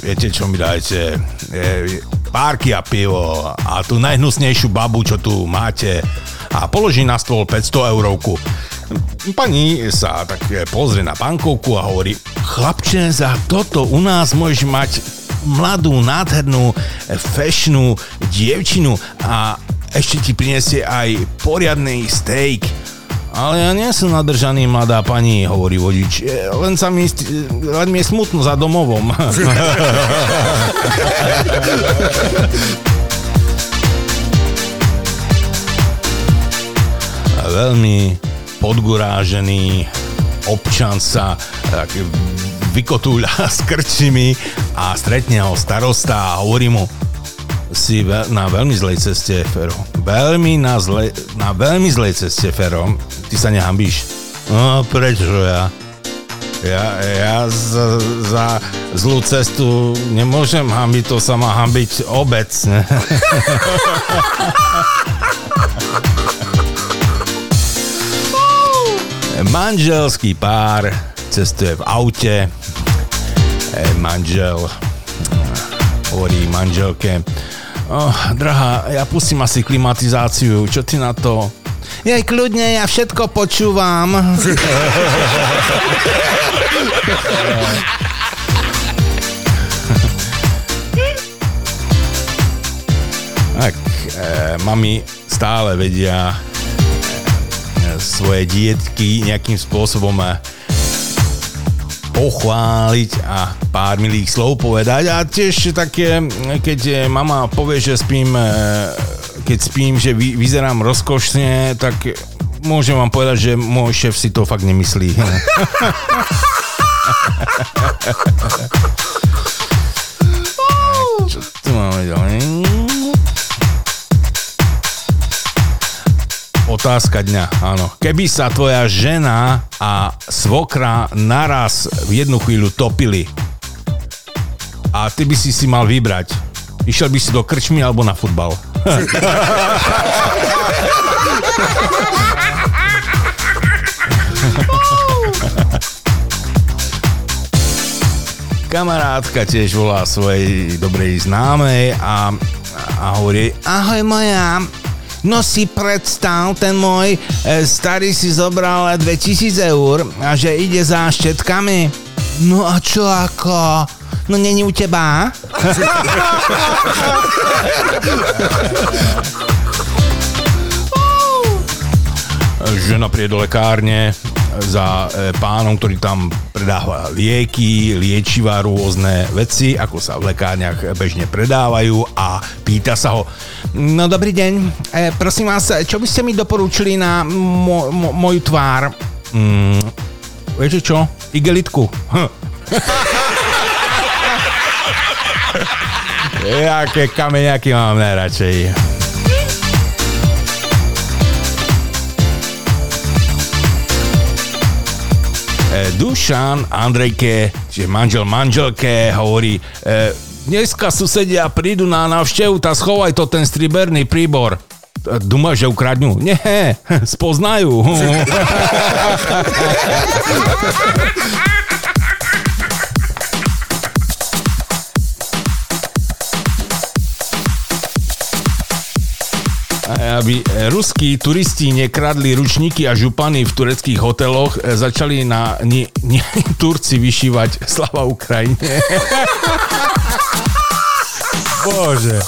Speaker 6: viete čo mi dajte, e, párky a pivo a tú najhnusnejšiu babu, čo tu máte a položí na stôl 500 eurovku. Pani sa tak pozrie na bankovku a hovorí, chlapče, za toto u nás môžeš mať mladú, nádhernú, fashionu dievčinu a ešte ti prinesie aj poriadný steak. Ale ja nie som nadržaný, mladá pani, hovorí vodič. E, Len sa mi, st- len mi je smutno za domovom. [laughs] Veľmi podgurážený občan sa tak vykotúľa [laughs] s krčmi a stretne ho starosta a hovorí mu si na veľmi zlej ceste, Fero. Veľmi na, zle- na veľmi zlej ceste, Fero. Ty sa nehambíš. No, prečo ja? Ja, ja za, za zlú cestu nemôžem hambiť, to sa má hambiť obec. Ne? [laughs] Manželský pár cestuje v aute. Manžel hovorí manželke, oh, drahá, ja pustím asi klimatizáciu, čo ty na to? Jej kľudne, ja všetko počúvam. [laughs] tak, e, mami stále vedia e, svoje dietky nejakým spôsobom e, pochváliť a pár milých slov povedať a tiež také, keď e, mama povie, že spím, e, keď spím, že vy, vyzerám rozkošne, tak môžem vám povedať, že môj šéf si to fakt nemyslí. [laughs] Čo tu máme ďalej? Otázka dňa, áno. Keby sa tvoja žena a svokra naraz v jednu chvíľu topili a ty by si si mal vybrať, išiel by si do krčmy alebo na futbal? [laughs] Kamarátka tiež volá svojej dobrej známej a, a hovorí Ahoj moja, No si predstav, ten môj e, starý si zobral 2000 eur a že ide za štetkami. No a čo ako? No není u teba? [laughs] Žena prie do lekárne, za e, pánom, ktorý tam predáva lieky, liečivá, rôzne veci, ako sa v lekárniach bežne predávajú a pýta sa ho, no dobrý deň, e, prosím vás, čo by ste mi doporučili na mo- mo- moju tvár? Mm, vieš čo? Igelitku. [laughs] Jaké kameňaky mám najradšej. E, Dušan Andrejke, čiže manžel manželke, hovorí e, dneska susedia prídu na návštevu, tak schovaj to ten striberný príbor. E, Duma, že ukradnú? Nie, [laughs] spoznajú. [laughs] aby eh, ruskí turisti nekradli ručníky a župany v tureckých hoteloch, eh, začali na ni, ni, [laughs] Turci vyšívať [laughs] Slava Ukrajine. Bože.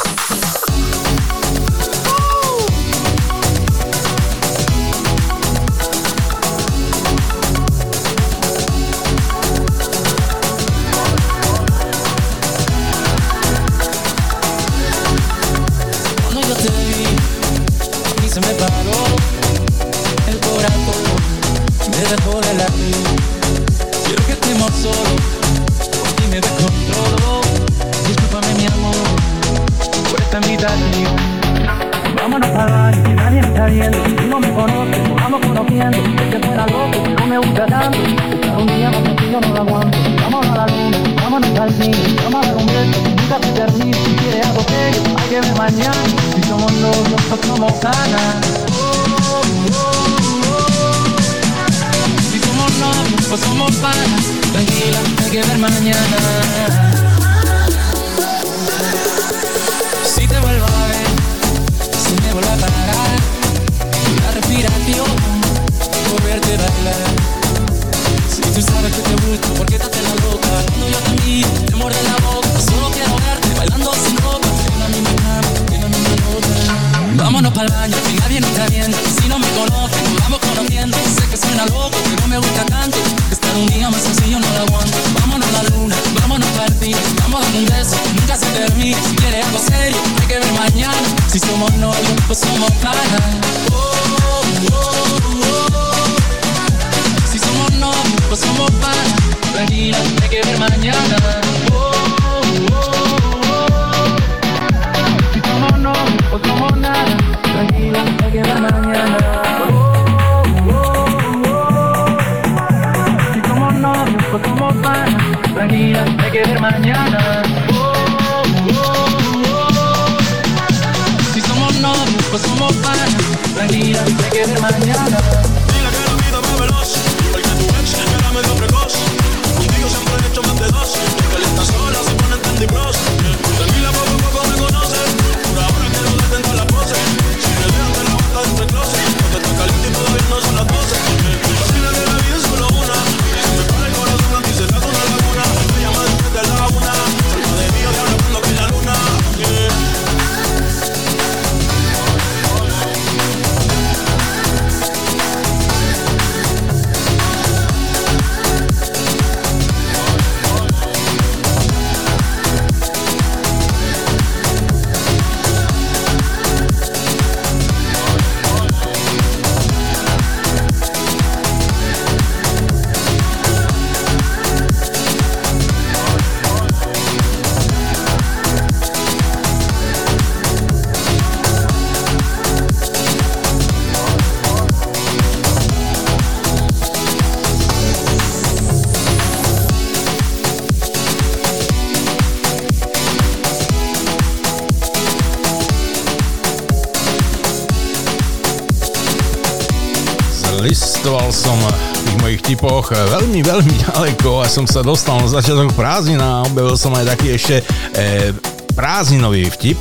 Speaker 6: rokoch eh, veľmi, veľmi ďaleko a som sa dostal na začiatok prázdnin a objavil som aj taký ešte e, prázdninový vtip.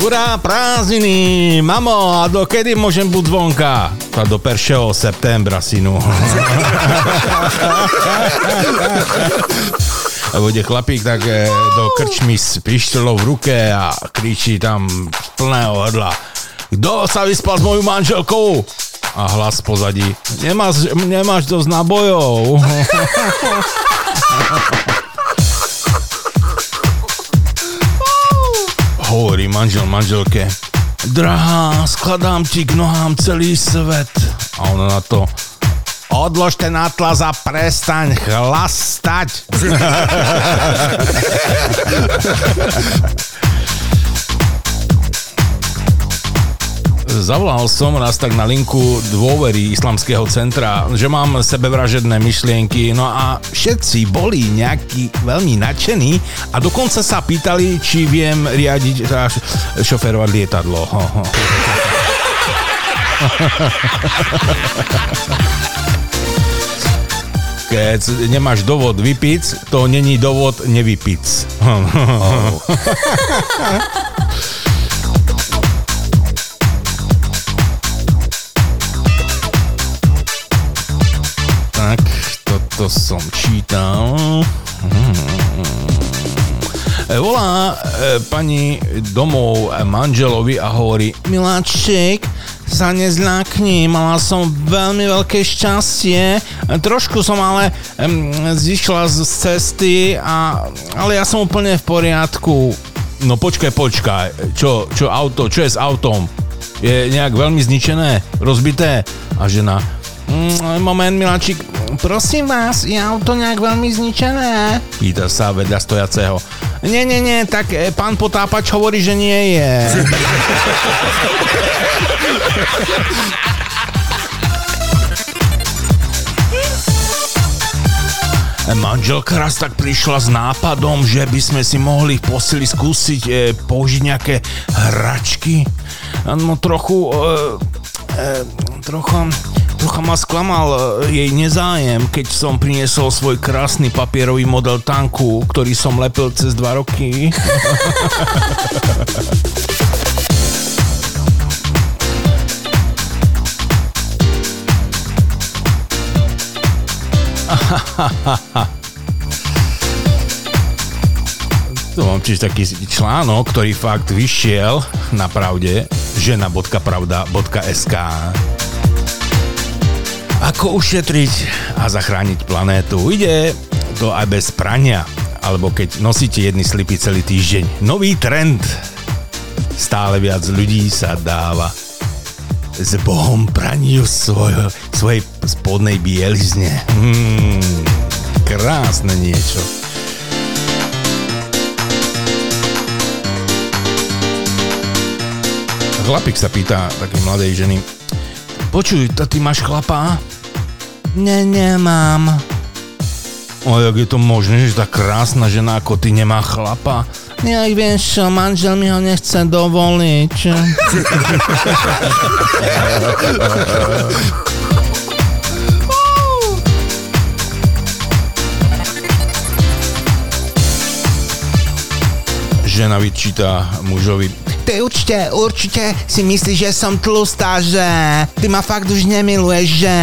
Speaker 6: Hurá, prázdniny! Mamo, a dokedy môžem byť vonka? Tá do 1. septembra, synu. bude chlapík tak eh, do krčmy s pištolou v ruke a kričí tam plného hrdla. Kto sa vyspal s mojou manželkou? A hlas pozadí. Nemáš, nemáš dosť nábojov. Hovorí manžel manželke. Drahá, skladám ti k nohám celý svet. A ona na to. Odlož ten atlas a prestaň chlastať. [laughs] Zavolal som raz tak na linku dôvery islamského centra, že mám sebevražedné myšlienky, no a všetci boli nejakí veľmi nadšení a dokonca sa pýtali, či viem riadiť, šoférovať lietadlo. Ho, [laughs] ho. Keď nemáš dôvod vypiť, to není dôvod nevypiť. [laughs] Tak, toto som čítal. E, Volá e, pani domov manželovi a hovorí Miláček, sa nezľakni, mala som veľmi veľké šťastie, trošku som ale em, zišla z cesty, a, ale ja som úplne v poriadku. No počkaj, počkaj, čo, čo auto, čo je s autom? Je nejak veľmi zničené, rozbité? A žena, "Mm, moment, Miláčik, prosím vás, je auto nejak veľmi zničené? Pýta sa vedľa stojaceho. Nie, nie, nie, tak e, pán potápač hovorí, že nie je. Manželka raz tak prišla s nápadom, že by sme si mohli v posteli skúsiť e, použiť nejaké hračky. No trochu... E, e, trocha, trocha ma sklamal e, jej nezájem, keď som priniesol svoj krásny papierový model tanku, ktorý som lepil cez dva roky. [laughs] Tu mám tiež taký článok, ktorý fakt vyšiel na pravde žena.pravda.sk Ako ušetriť a zachrániť planétu. Ide to aj bez prania, alebo keď nosíte jedny slipy celý týždeň. Nový trend. Stále viac ľudí sa dáva s Bohom praniu svojho, svojej spodnej bielizne. Hmm, krásne niečo. Chlapík sa pýta takej mladej ženy, počuj, ty máš chlapa? Ne, nemám. O, jak je to možné, že tá krásna žena ako ty nemá chlapa? Ja vieš čo, manžel mi ho nechce dovoliť. [laughs] Žena vyčíta mužovi. Ty určite, určite si myslíš, že som tlustá, že? Ty ma fakt už nemiluješ, že?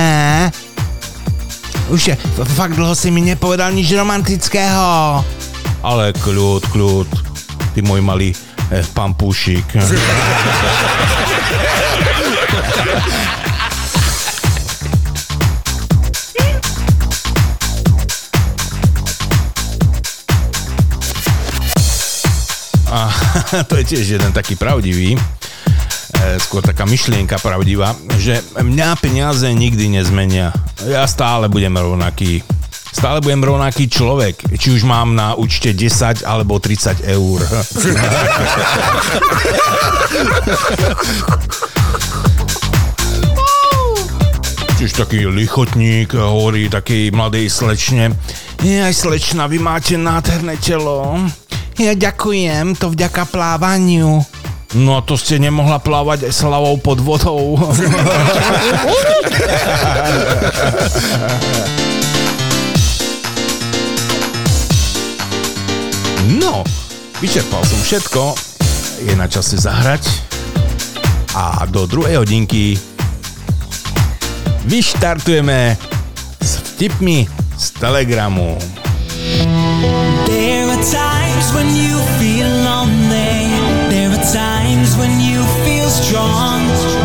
Speaker 6: Už je, fakt dlho si mi nepovedal nič romantického. Ale kľud, kľud, ty môj malý eh, pampúšik. [laughs] A [laughs] to je tiež jeden taký pravdivý, e, skôr taká myšlienka pravdivá, že mňa peniaze nikdy nezmenia. Ja stále budem rovnaký. Stále budem rovnaký človek, či už mám na účte 10 alebo 30 eur. [laughs] Čiž taký lichotník hovorí takej mladej slečne. Aj slečna, vy máte nádherné telo. Ja ďakujem, to vďaka plávaniu. No a to ste nemohla plávať aj s hlavou pod vodou. No, vyčerpal som všetko. Je na čase zahrať. A do druhej hodinky vyštartujeme s vtipmi z Telegramu.
Speaker 8: There are times when you feel lonely. There are times when you feel
Speaker 3: strong.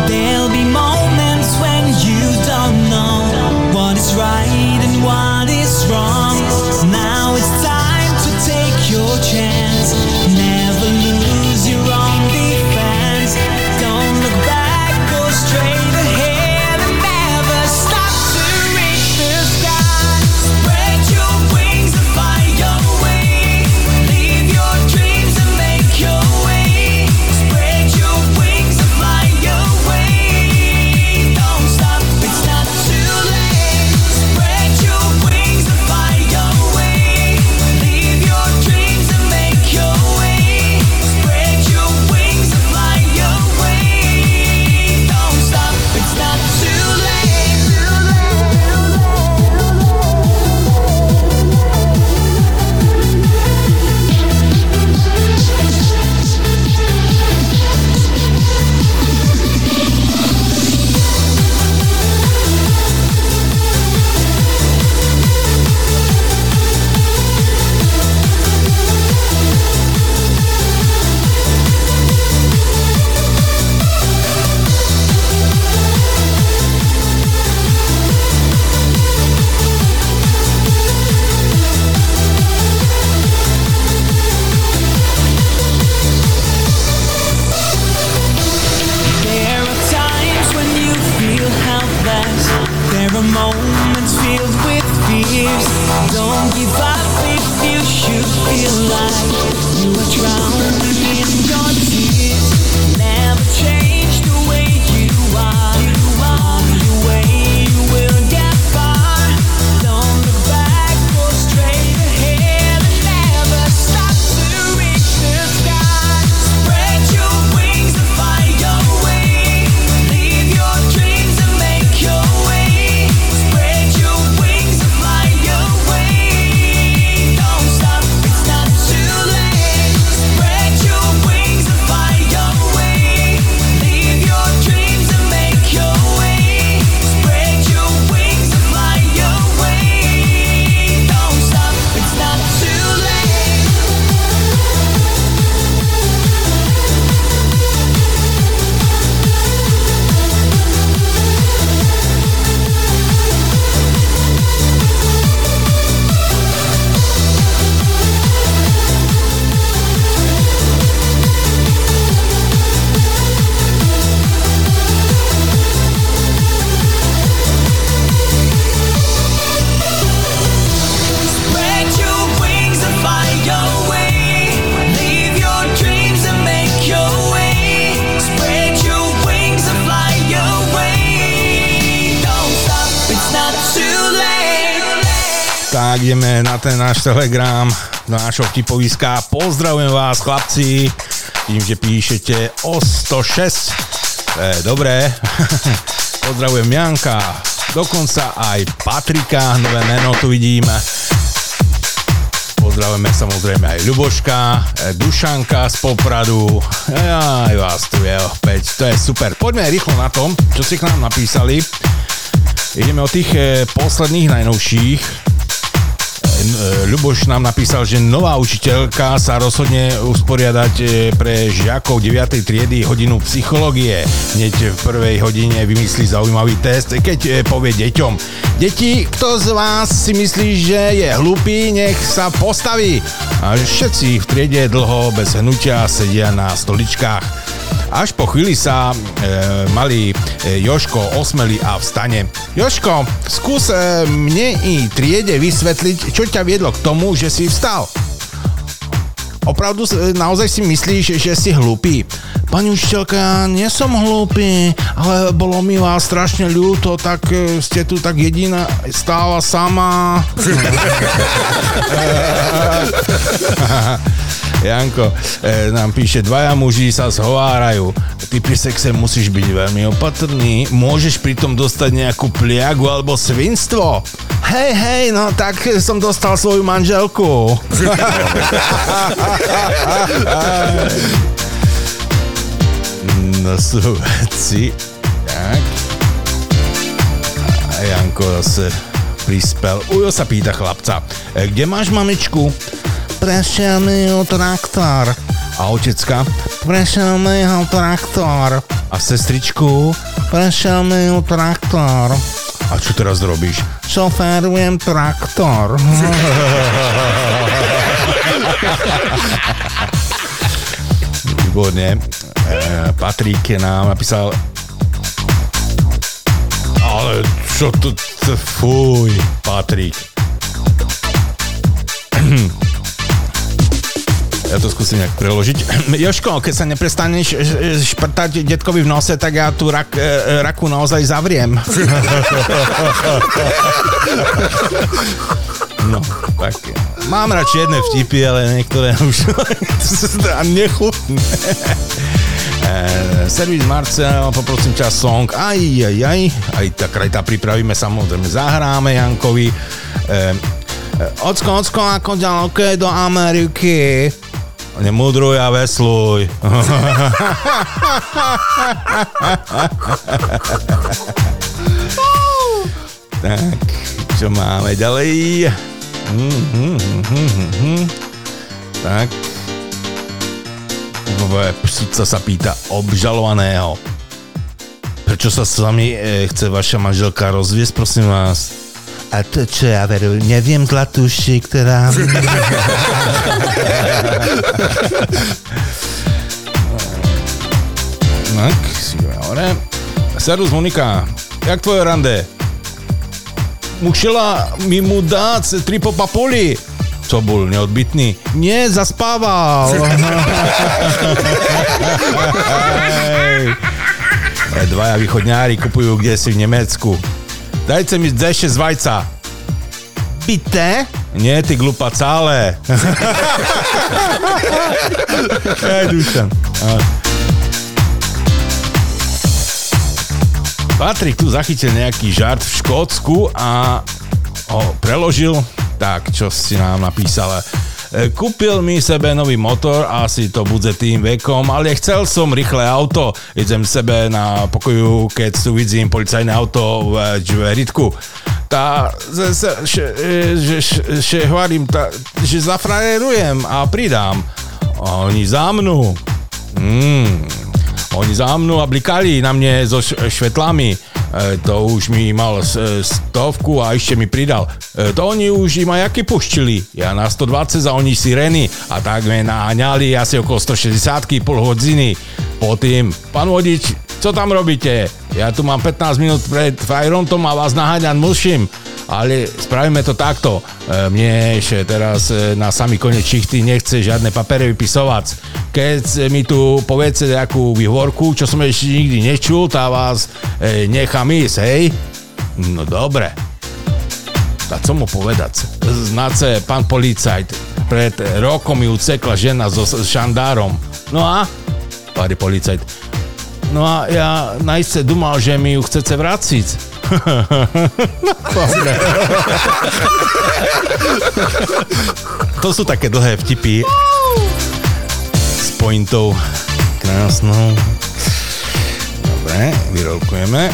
Speaker 6: Ten náš telegram, nášho vtipoviska. Pozdravujem vás chlapci, vidím, že píšete o 106. To je dobré. [laughs] Pozdravujem Janka, dokonca aj Patrika, nové meno tu vidím. Pozdravujeme samozrejme aj Ľuboška, e, Dušanka z Popradu. Aj vás tu je opäť, to je super. Poďme rýchlo na tom, čo si k nám napísali. Ideme o tých e, posledných najnovších. E, Ľuboš nám napísal, že nová učiteľka sa rozhodne usporiadať e, pre žiakov 9. triedy hodinu psychológie. Hneď v prvej hodine vymyslí zaujímavý test, keď e, povie deťom. Deti, kto z vás si myslí, že je hlupý, nech sa postaví. A všetci v triede dlho bez hnutia sedia na stoličkách. Až po chvíli sa e, malý e, Joško osmelí a vstane. Joško, skús e, mne i triede vysvetliť, čo ťa viedlo k tomu, že si vstal. Opravdu naozaj si myslíš, že si hlúpy? Pani učiteľka, nie som hlúpy, ale bolo mi vás strašne ľúto, tak e, ste tu tak jediná stála sama. [laughs] Janko e, nám píše, dvaja muži sa zhovárajú. Ty pri sexe musíš byť veľmi opatrný. Môžeš pritom dostať nejakú pliagu alebo svinstvo. Hej, hej, no tak som dostal svoju manželku. [laughs] no sú veci. Tak. A Janko zase prispel. Ujo sa pýta chlapca, "E, kde máš mamičku? Prešiel mi ho traktor. A otecka, prešiel mi ho traktor. A sestričku, prešiel mi ju traktor. A čo teraz robíš? Šoférujem traktor. [laughs] Výborne. E, Patrik nám napísal ale čo to, fuj, Patrik. [clears throat] Ja to skúsim nejak preložiť. [clears throat] Joško, keď sa neprestaneš e, šprtať detkovi v nose, tak ja tú rak, raku naozaj zavriem. [laughs] No, tak. Mám radšej jedné vtipy, ale niektoré [laughs] už nechutné. Eh, servis Marcel, poprosím ťa song, aj, aj, aj, aj tak krajta pripravíme, samozrejme zahráme Jankovi. Eh, eh, ocko, ocko, ako ďaleko do Ameriky? Nemudruj a vesluj. [laughs] tak, čo máme ďalej? Mhm, mhm, mhm. Tak, sudca sa pýta obžalovaného. Prečo sa s vami e, chce vaša manželka rozviesť, prosím vás? A to čo ja veru, neviem zlatuši, ktorá... [laughs] tak, si hore. Servus Monika, jak tvoje rande? Musela mi mu dať tri popapuli. Co bol neodbitný? Nie, zaspával. [laughs] Dvaja východňári kupujú kde si v Nemecku. Dajte mi dešte z vajca. Bité? Nie, ty glupa celé. [laughs] Hej, Dušan. Patrik tu zachytil nejaký žart v Škótsku a ho preložil tak, čo si nám napísala. E, Kúpil mi sebe nový motor, asi to bude tým vekom, ale chcel som rýchle auto. Idem sebe na pokoju, keď tu vidím policajné auto v Džveritku. Tá, že, že, že, že hovorím, tá, že zafrajerujem a pridám. Oni za mnou. Mm. Oni za mnou a blikali na mne so švetlami. E, to už mi mal stovku a ešte mi pridal. E, to oni už im aj aké puštili. Ja na 120 a oni sireny a tak me naháňali asi okolo 160 pol hodiny. Po tým, pán vodič, co tam robíte? Ja tu mám 15 minút pred Fajrontom a vás naháňam musím. Ale spravíme to takto. E, Mne ešte teraz e, na samý konec čichty nechce žiadne papiere vypisovať. Keď mi tu poviete nejakú výhovorku, čo som ešte nikdy nečul, tá vás e, nechám ísť, hej? No dobre. A co mu povedať? Znáce, pán policajt, pred rokom ju cekla žena so šandárom. No a? Pári policajt. No a ja najste dumal, že mi ju chcete vráciť. To sú také dlhé vtipy s pointou krásnou. Dobre, vyrolkujeme.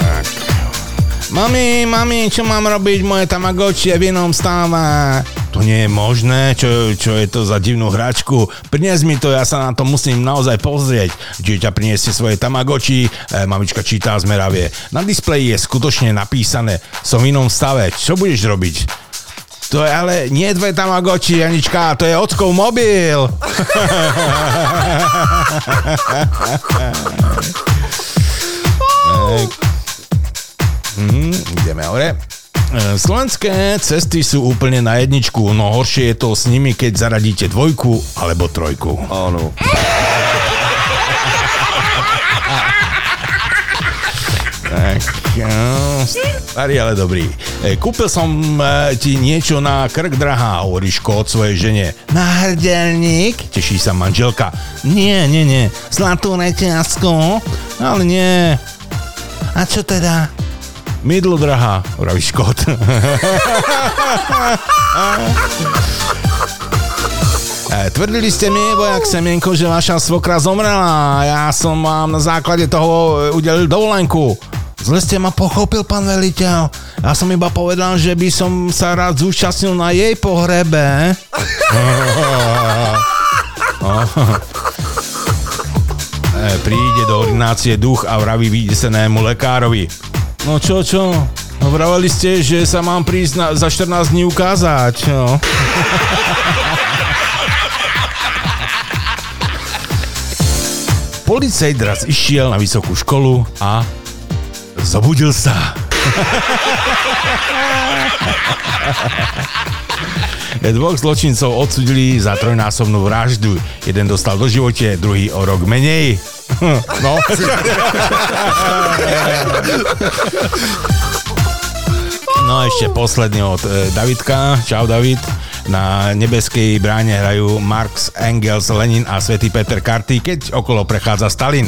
Speaker 6: Tak. Mami, mami, čo mám robiť? Moje Tamagotchi je v inom stáva. To nie je možné, čo, čo je to za divnú hračku. Prines mi to, ja sa na to musím naozaj pozrieť. Dieťa priniesie svoje Tamagotchi, e, mamička čítá zmeravie. Na displeji je skutočne napísané, som v inom stave, čo budeš robiť? To je ale nie tvoje Tamagotchi, Janička, to je ockov mobil. Mhm, [laughs] [laughs] ideme hore. E, Slovenské cesty sú úplne na jedničku, no horšie je to s nimi, keď zaradíte dvojku alebo trojku.
Speaker 9: Áno.
Speaker 6: Tak, starý, ale dobrý. E, Kúpil som e, ti niečo na krk, drahá, hovorí Škód svojej žene. Na hrdelník? Teší sa manželka. Nie, nie, nie. Zlatú reťazku? Ale nie. A čo teda? Mydlo, drahá, hovorí Škód. E, Tvrdili ste mi, vojak Semienko, že vaša svokra zomrela. Ja som vám na základe toho e, udelil dovolenku. Zle ste ma pochopil, pán veliteľ. Ja som iba povedal, že by som sa rád zúčastnil na jej pohrebe. E, príde do ordinácie duch a vraví vydesenému lekárovi. No čo, čo? No ste, že sa mám prísť na, za 14 dní ukázať. No. [laughs] Policajt raz išiel na vysokú školu a zobudil sa. [laughs] Dvoch zločincov odsudili za trojnásobnú vraždu. Jeden dostal do živote, druhý o rok menej. No. No a ešte posledný od e, Davidka. Čau David. Na nebeskej bráne hrajú Marx, Engels, Lenin a svätý Peter karty, keď okolo prechádza Stalin.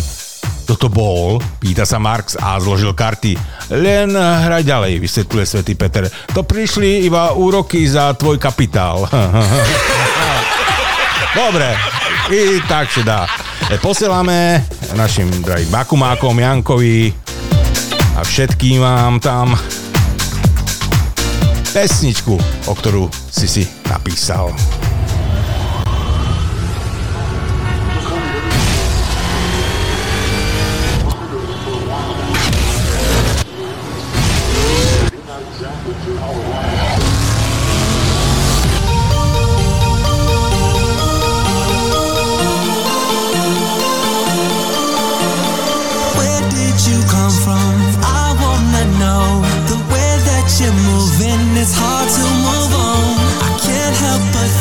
Speaker 6: Kto to bol? Pýta sa Marx a zložil karty. Len hraj ďalej, vysvetľuje svätý Peter. To prišli iba úroky za tvoj kapitál. [laughs] Dobre, i tak sa dá. E, Posielame našim drahým Bakumákom, Jankovi a všetkým vám tam pesničku, o ktorú si si napísal.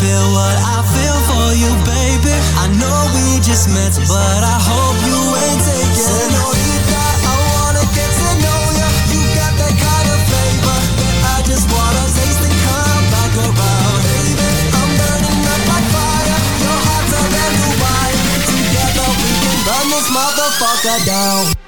Speaker 8: Feel what I feel for you, baby. I know we just met, but I hope you ain't taking. Senorita, I wanna get to know ya. You got that kind of flavor that I just wanna taste and come back around. Baby, I'm burning up like fire. You're hotter than Dubai. Together we can burn this motherfucker down.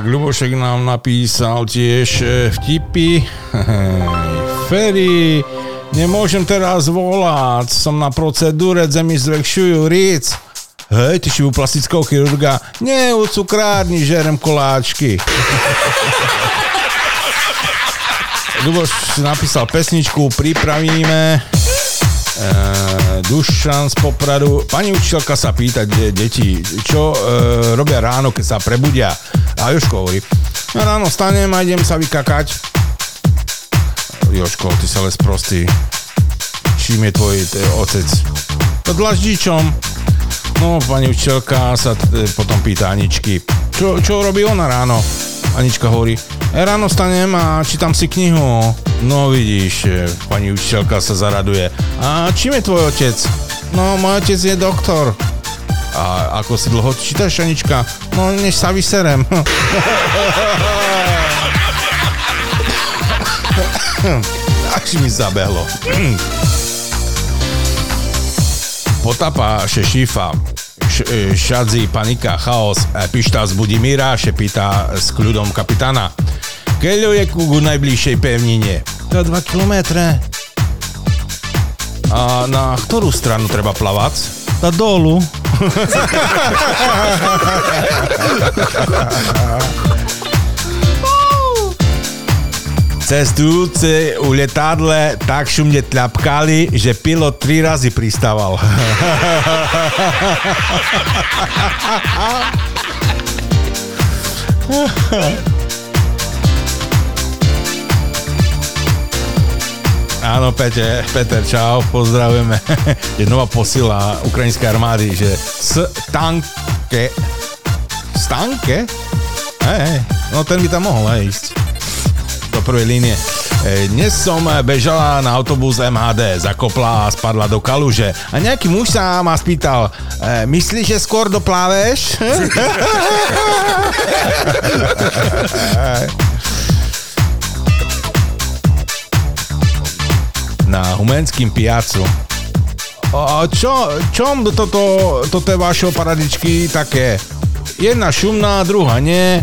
Speaker 6: Tak, Ľubošek nám napísal tiež e, vtipy. Ferry, nemôžem teraz volať, som na procedúre, kde mi zväčšujú riec. Hej, ty si u plastického chirurga? Nie, u cukrárni žerem koláčky. [laughs] Ľuboš napísal pesničku, pripravíme. E, Dušan z Popradu. Pani učiteľka sa pýta de, deti, čo e, robia ráno, keď sa prebudia. A Joško hovorí, ja ráno stanem a idem sa vykakať. Joško, ty sa les prostý. Čím je tvoj t- otec? To dlaždičom. No, pani učiteľka sa t- potom pýta Aničky, čo, čo robí ona ráno? Anička hovorí, ja ráno stanem a čítam si knihu. No vidíš, e, pani učiteľka sa zaraduje. A čím je tvoj otec? No, môj otec je doktor. A ako si dlho čítaš, Anička? No, než sa vyserem. [laughs] Až mi zabehlo. [clears throat] Potapa šešifa. E, Šadzi, panika, chaos. E, Pišta z Budimíra, šepýta s kľudom kapitána. Keľo je ku najbližšej pevnine? To 2 kilometre. A na ktorú stranu treba plavať? Na dolu. [laughs] Cestujúce u letadle tak šumne tľapkali, že pilot tri razy pristával. [laughs] Áno, Peter, Peter, čau, pozdravujeme. [laughs] Je nová posila ukrajinskej armády, že stanke. Stanke? Hej, hej, no ten by tam mohol aj ísť do prvej línie. E, Dnes som bežala na autobus MHD, zakopla a spadla do kaluže. A nejaký muž sa ma spýtal, e, myslíš, že skôr dopláveš? [laughs] na Humenským piacu. A čo, čom toto, toto vaše paradičky také? Jedna šumná, druhá nie.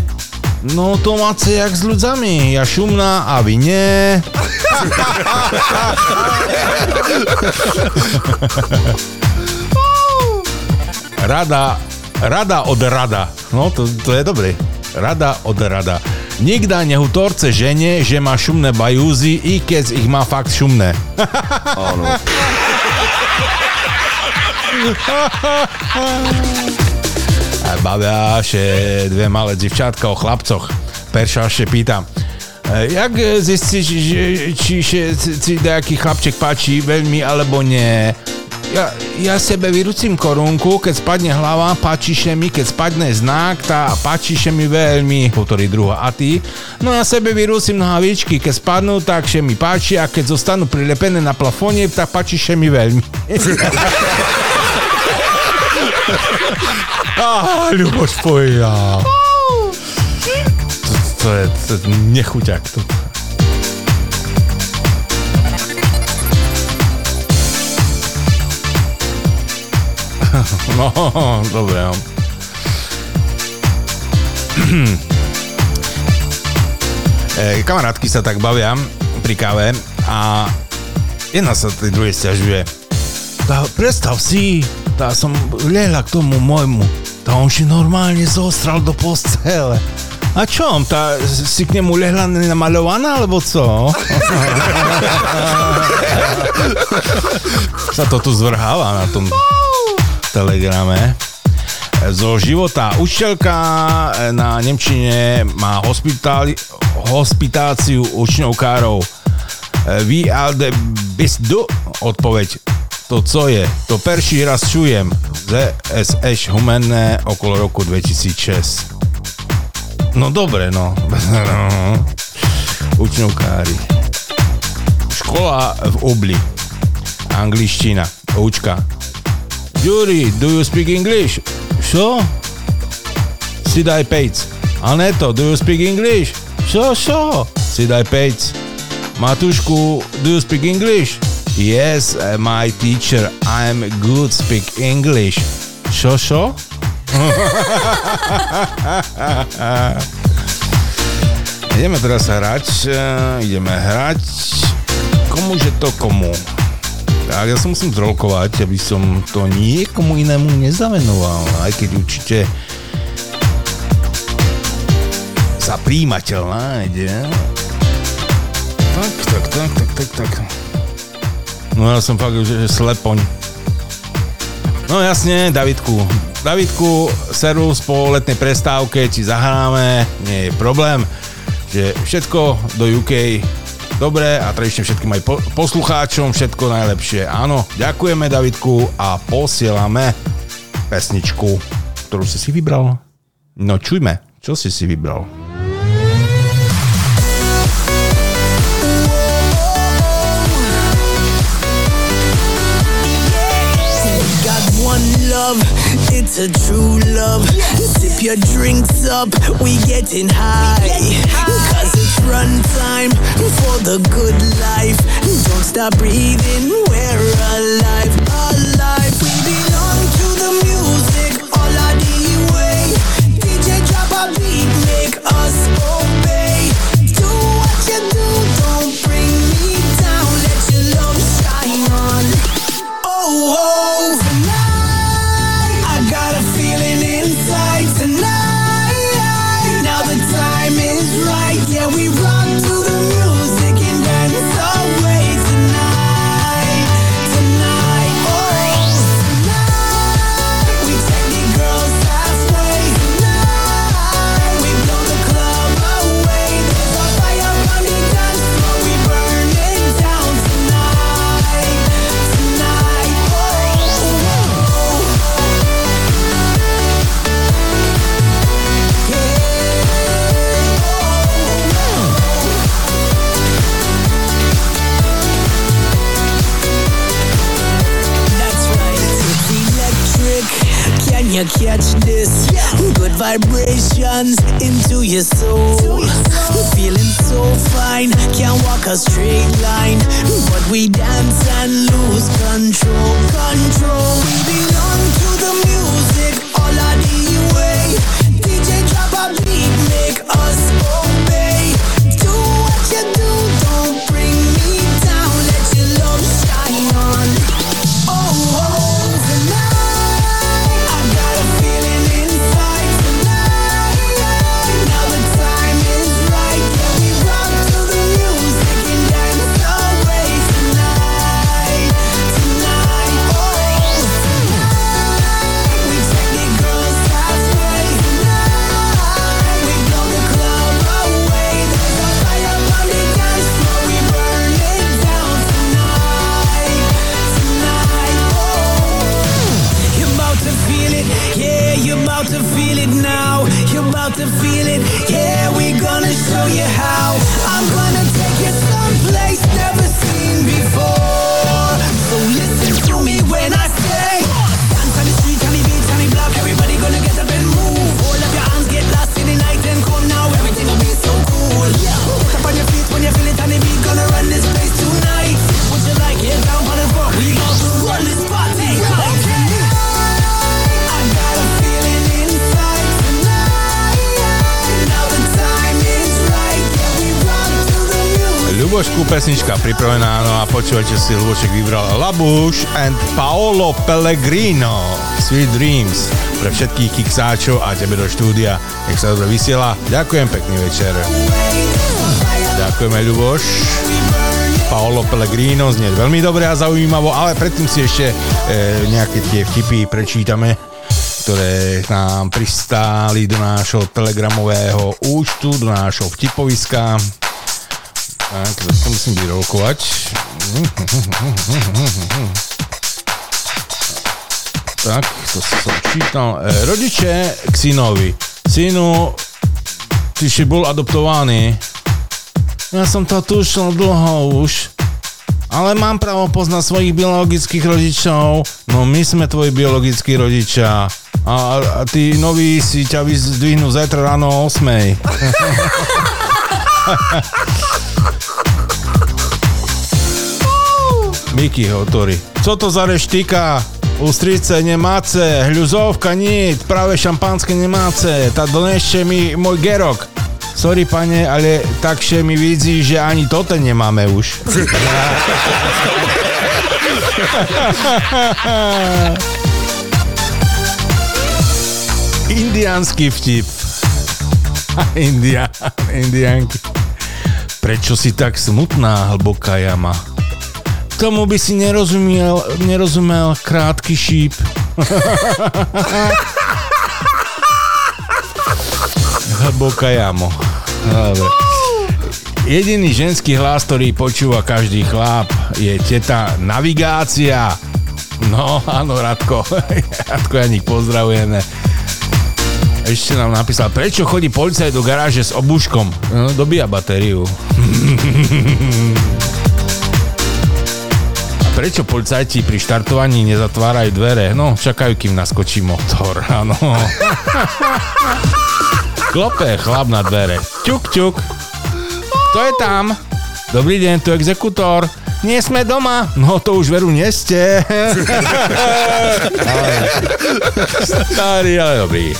Speaker 6: No to máte jak s ľudzami. Ja šumná a vy nie. Rada, rada od rada. No to, to je dobré. Rada od rada. Nikda nehutorce žene, že má šumné bajúzy, i keď ich má fakt šumné.
Speaker 9: Áno. [laughs]
Speaker 6: A bavia še dve malé divčátka o chlapcoch. Perša še pýta, "E, jak e, zistíš, či si nejaký chlapček páči veľmi alebo nie? Ja, ja sebe vyrúcim korunku, keď spadne hlava, páči še mi, keď spadne znak, tá páči še mi veľmi, hovorí druhá. A ty? No ja sebe vyrúcim nohavičky, keď spadnú, tak še mi páči a keď zostanú prilepené na plafóne, tak páči še mi veľmi. [laughs] [laughs] Ľuboš Pojina. To, to, je, to je nechuťak. To. [laughs] No, dobre, no. [clears throat] E, kamarátky sa tak bavia pri káve a jedna sa tej druhej stiažuje. Tá, predstav si, tá som lehla k tomu môjmu, tá on si normálne zostral do postele. A čom? Tá si k nemu lehla namaľovaná, alebo co? [laughs] sa to tu zvrháva na tom telegrame. Zo života učiteľka na Nemčine má hospitali, hospitáciu učňovkárov. Vy ale bist du? Odpoveď. To co je? To perší raz čujem. ZSŠ humenné okolo roku 2006. No dobre, no. [laughs] Učňovkári. Škola v Ubli. Angličtina. Učka. Jury, do you speak English? Čo? Si daj pejc. Aneto, do you speak English? Čo, čo? Si daj pejc. Matušku, do you speak English? Yes, uh, my teacher, I'm good speak English. Čo, čo? [laughs] ideme teraz hrať, eh, ideme hrať komuže to komu. Tak ja sa musím zrolkovať, aby som to niekomu inému nezavenoval, aj keď určite sa príjimateľ nájde. Tak, tak, tak, tak, tak, tak. No ja som fakt, že slepoň. No jasne, Davidku. Davidku, servus po letnej prestávke ti zahráme, nie je problém. Že všetko do UK dobre a tradične všetkým aj po- poslucháčom všetko najlepšie. Áno, ďakujeme Davidku a posielame pesničku, ktorú si si vybral. No čujme, čo si si vybral.
Speaker 8: Love, it's a true love. Sip your drinks up, we getting high. Cause it's run time for the good life. Don't stop breathing, we're alive, alive. We belong to the music, all our way. DJ drop a beat, make us obey. You catch this? Good vibrations into your soul. Feeling so fine. Can't walk a straight line. But we dance and lose control. Control. We belong to the music.
Speaker 6: Pesnička pripravená, no a počúvajte si, Ľubošek vybral Labuš and Paolo Pellegrino Sweet Dreams pre všetkých kiksáčov a tebe do štúdia. Nech sa dobre vysiela. Ďakujem, pekný večer. Ďakujeme, Ľuboš. Paolo Pellegrino znie veľmi dobre a zaujímavo, ale predtým si ešte e, nejaké tie vtipy prečítame, ktoré nám pristáli do nášho telegramového účtu, do nášho vtipoviska. Tak, to musím vyrolkovať. Tak, to som čítal. E, rodiče k synovi. Synu, ty si bol adoptovaný. Ja som to tušil dlho už. Ale mám právo poznať svojich biologických rodičov. No my sme tvoji biologickí rodičia. A, a tí noví si ťa vyzdvihnú zajtra ráno o 8. [laughs] Miki hotorí. Co to za reštika? Ústrice nemáce, hľuzovka nie, práve šampanské nemáce, tá donešte mi môj gerok. Sorry pane, ale takže mi vidí, že ani toto nemáme už. Indiánsky vtip. [laughs] India, indiánky. Prečo si tak smutná, hlboká jama? Tomu by si nerozumel, nerozumel krátky šíp. [laughs] Hlboká jamo. Dobre. Jediný ženský hlas, ktorý počúva každý chlap, je teta navigácia. No, áno, Radko. [laughs] Radko Janík, pozdravujeme. Ešte nám napísal, prečo chodí policajt do garáže s obuškom? No, dobíja batériu. [laughs] Prečo policajti pri štartovaní nezatvárajú dvere? No, čakajú, kým naskočí motor, [laughs] áno. Klope chlap na dvere. Ťuk, ťuk. To je tam. Dobrý deň, tu exekutor. Nie sme doma. No to už veru nie ste. [laughs] starý, ale dobrý.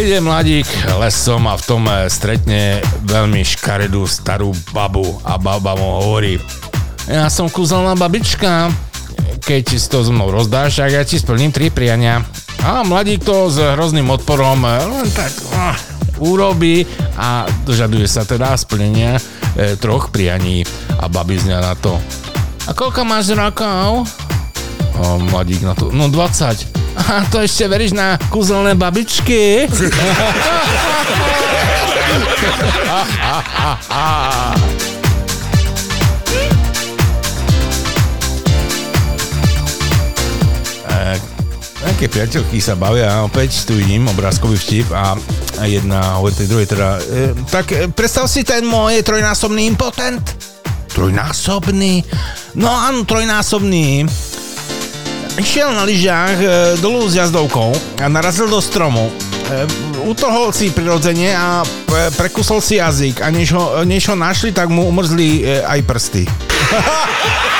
Speaker 6: Ide mladík lesom a v tom eh, stretne veľmi škaredú starú babu a baba mu hovorí ja som kúzelná babička, keď si to so mnou rozdáš, tak ja ti splním tri priania. A mladík to s hrozným odporom eh, len tak ah, urobí a dožaduje sa teda splnenia e, troch prianí a babizňa na to. A koľko máš rokov? A mladík na to, no 20. A to ešte veríš na kúzelné babičky? Také priateľky sa bavia, opäť tu vidím obrázkový vtip a jedna hovorí tej druhej teda, e, tak e, predstav si ten môj trojnásobný impotent. Trojnásobný? No áno, trojnásobný. Išiel na lyžiach e, dolu s jazdovkou a narazil do stromu. E, utrhol si prirodzene a e, prekusol si jazyk a než ho, než ho našli, tak mu umrzli e, aj prsty. [laughs]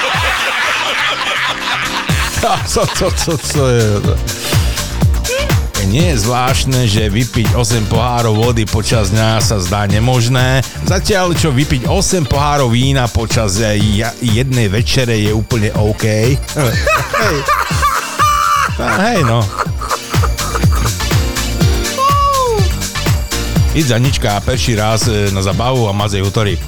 Speaker 6: [laughs] co, co, co, co je? Nie je zvláštne, že vypiť 8 pohárov vody počas dňa sa zdá nemožné, zatiaľ čo vypiť 8 pohárov vína počas eh, jednej večere je úplne OK. hej. Hej no. Íď za nička perší raz e, na zabavu a mazej útory.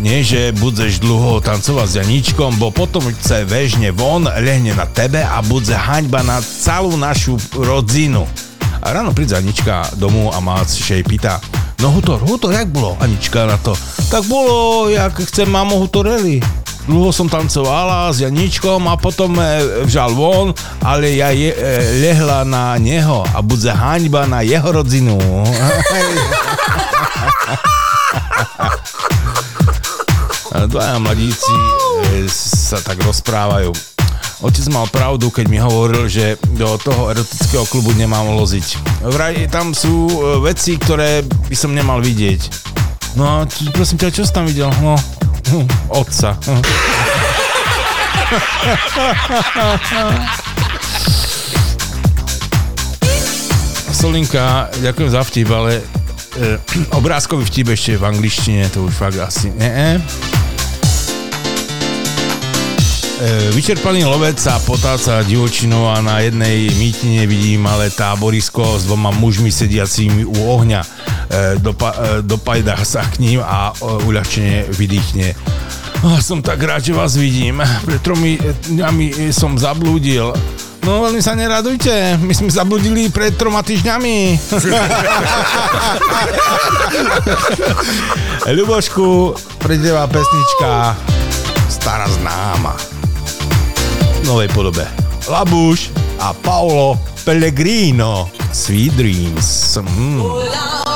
Speaker 6: Nie, že budeš dlho tancovať s Janičkom, bo potom chce vežne von, lehne na tebe a bude haňba na celú našu rodzinu. A ráno príde Anička domu a Mác jej pýta, no Hutor, Hutor, jak bolo? Anička na to, tak bolo, jak chcem mamo Hutoreli. Dlho som tancovala s Janičkom a potom e, vžal von, ale ja je, e, lehla na neho a bude haňba na jeho rodzinu. [laughs] Dvaja mladíci e, sa tak rozprávajú. Otec mal pravdu, keď mi hovoril, že do toho erotického klubu nemám loziť. Vraj tam sú e, veci, ktoré by som nemal vidieť. No a prosím ťa, čo si tam videl? No, [laughs] otca. [laughs] Solinka, ďakujem za vtip, ale e, [clears throat] obrázkový vtip ešte v angličtine, to už fakt asi nie. E, vyčerpaný lovec sa potáca divočinou a na jednej mýtine vidí malé táborisko s dvoma mužmi sediacimi u ohňa. E, dopa, e, dopajdá sa k ním a uľahčene vydýchne. Oh, som tak rád, že vás vidím. Pred tromi dňami som zablúdil. No veľmi sa neradujte, my sme zabludili pred troma týždňami. [laughs] Ľubošku, pre teba pesnička stará známa novej podobe. Labuš a Paolo Pellegrino Sweet Dreams. Mm.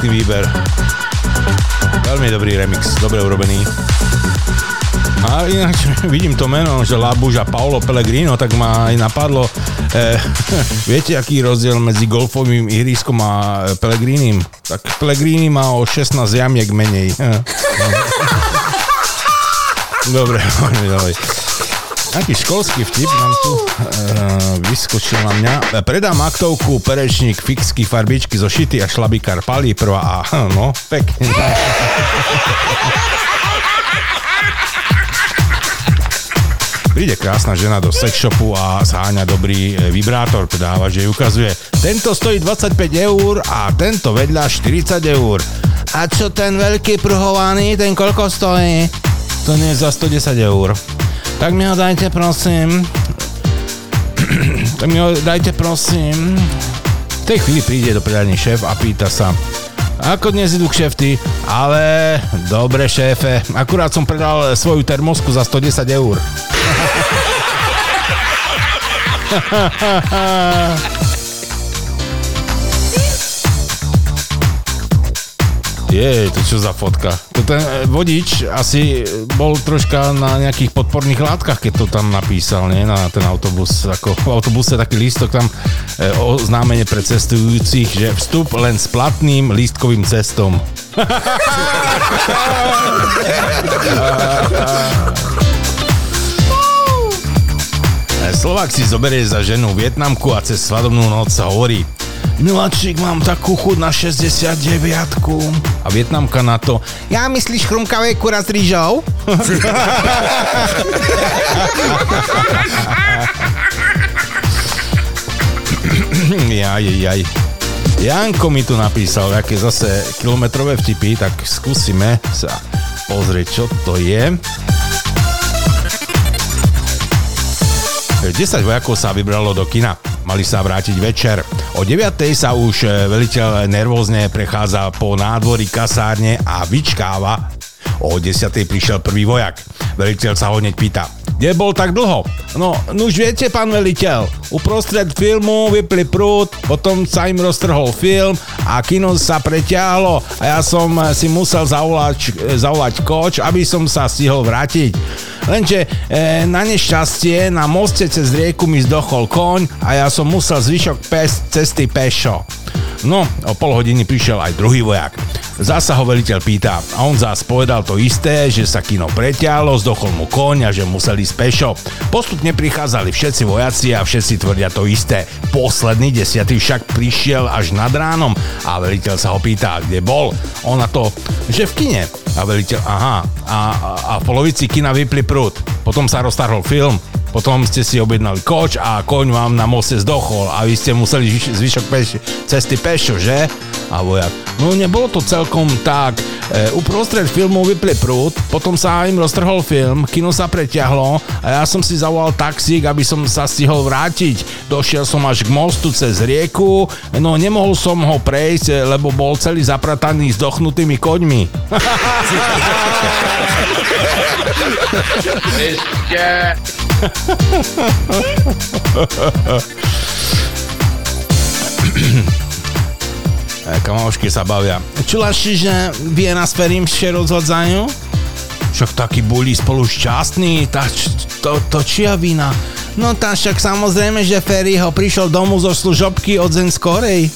Speaker 6: Perfektný výber. Veľmi dobrý remix, dobre urobený. A ináč [laughs] vidím to meno, že Labuža Paolo Pellegrino, tak ma aj napadlo, eh, [laughs] viete, aký je rozdiel medzi golfovým ihriskom a Pellegrinim? Tak Pellegrini má o 16 jamiek menej. [laughs] Dobre, poďme ďalej. Aký školský vtip nám tu uh, vyskočil na mňa. Predám aktovku, perečník, fixky, farbičky zo šity a šlabikár palí prvá A. [laughs] No, pekne. Príde krásna žena do sex shopu a zháňa dobrý e, vibrátor, predáva, že jej ukazuje. Tento stojí 25 eur a tento vedľa 40 eur. A čo ten veľký pruhovaný, ten koľko stojí? To nie je za 110 eur. Tak mi ho dajte prosím. [clears throat] tak mi ho dajte prosím. V tej chvíli príde do predajní šéf a pýta sa, ako dnes idú kšefty? Ale dobre šéfe, akurát som predal svoju termosku za 110 eur. [laughs] Je, to čo za fotka? To ten e, vodič asi bol troška na nejakých podporných látkach, keď to tam napísal, nie? Na ten autobus. Ako v autobuse taký lístok tam e, oznámenie pre cestujúcich, že vstup len s platným lístkovým cestom. [laughs] Slovák si zoberie za ženu Vietnamku a cez svadobnú noc sa hovorí Miláčik, mám takú chuť na 69 A Vietnamka na to Ja myslíš chrumkavé kura s rýžou? jaj, jaj. Janko mi tu napísal, aké zase kilometrové vtipy, tak skúsime sa pozrieť, čo to je. 10 vojakov sa vybralo do kina. Mali sa vrátiť večer. O 9. sa už e, veliteľ nervózne prechádza po nádvorí kasárne a vyčkáva. O 10. prišiel prvý vojak. Veliteľ sa ho hneď pýta. Kde bol tak dlho? No, no už viete, pán veliteľ, uprostred filmu vypli prúd, potom sa im roztrhol film a kino sa preťahlo a ja som si musel zavolať, e, zavolať koč, aby som sa stihol vrátiť. Lenže e, na nešťastie na moste cez rieku mi zdochol koň a ja som musel zvyšok pes, cesty pešo. No, o pol hodiny prišiel aj druhý vojak. Zasa ho veliteľ pýta a on zás povedal to isté, že sa kino preťahlo, zdochol mu koň a že museli ísť pešo. Postupne prichádzali všetci vojaci a všetci tvrdia to isté. Posledný desiatý však prišiel až nad ránom a veliteľ sa ho pýta, kde bol. On to, že v kine. A veliteľ, aha, a, a, a v polovici kina vypli prúd. Potom sa roztarhol film, potom ste si objednali koč a koň vám na moste zdochol a vy ste museli zvyš- zvyšok peš- cesty pešo, že? A vojak, no nebolo to celkom tak. E, uprostred filmu vypli prúd, potom sa im roztrhol film, kino sa preťahlo a ja som si zavolal taxík, aby som sa stihol vrátiť. Došiel som až k mostu cez rieku, no nemohol som ho prejsť, e, lebo bol celý zaprataný s dochnutými koňmi. [laughs] E, [clears throat] Kamošky sa bavia. Čula si, že vie nás Ferim še rozhodzajú? Však taký boli spolu šťastní, tá, to, to čia vina. No tá však samozrejme, že Ferry ho prišiel domu zo služobky od Zen skorej.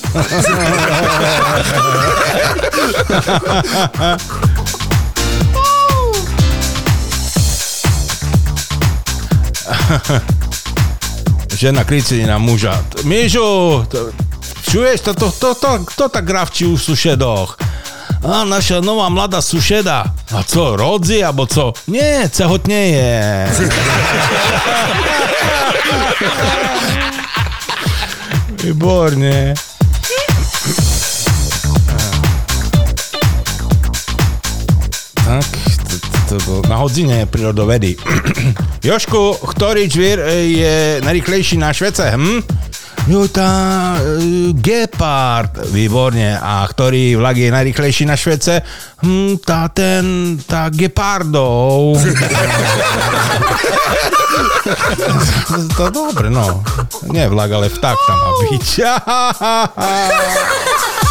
Speaker 6: [laughs] [laughs] Žena kričí na muža. Mižu, to, čuješ, to, to, to, to, kto tak gravčí v sušedoch? A naša nová mladá sušeda. A co, rodzi, alebo co? Nie, cehotne je. [laughs] Výborne. Tak, to, to, to, na hodzine prírodovedy. [clears throat] Jošku, ktorý čvír e, je najrychlejší na Švece, hm? Jo, tá e, Gepard, výborne. A ktorý vlak je najrychlejší na Švece? Hm, tá ten, tá Gepardov. [laughs] to dobre, no. Nie vlak, ale vták tam má byť. [laughs]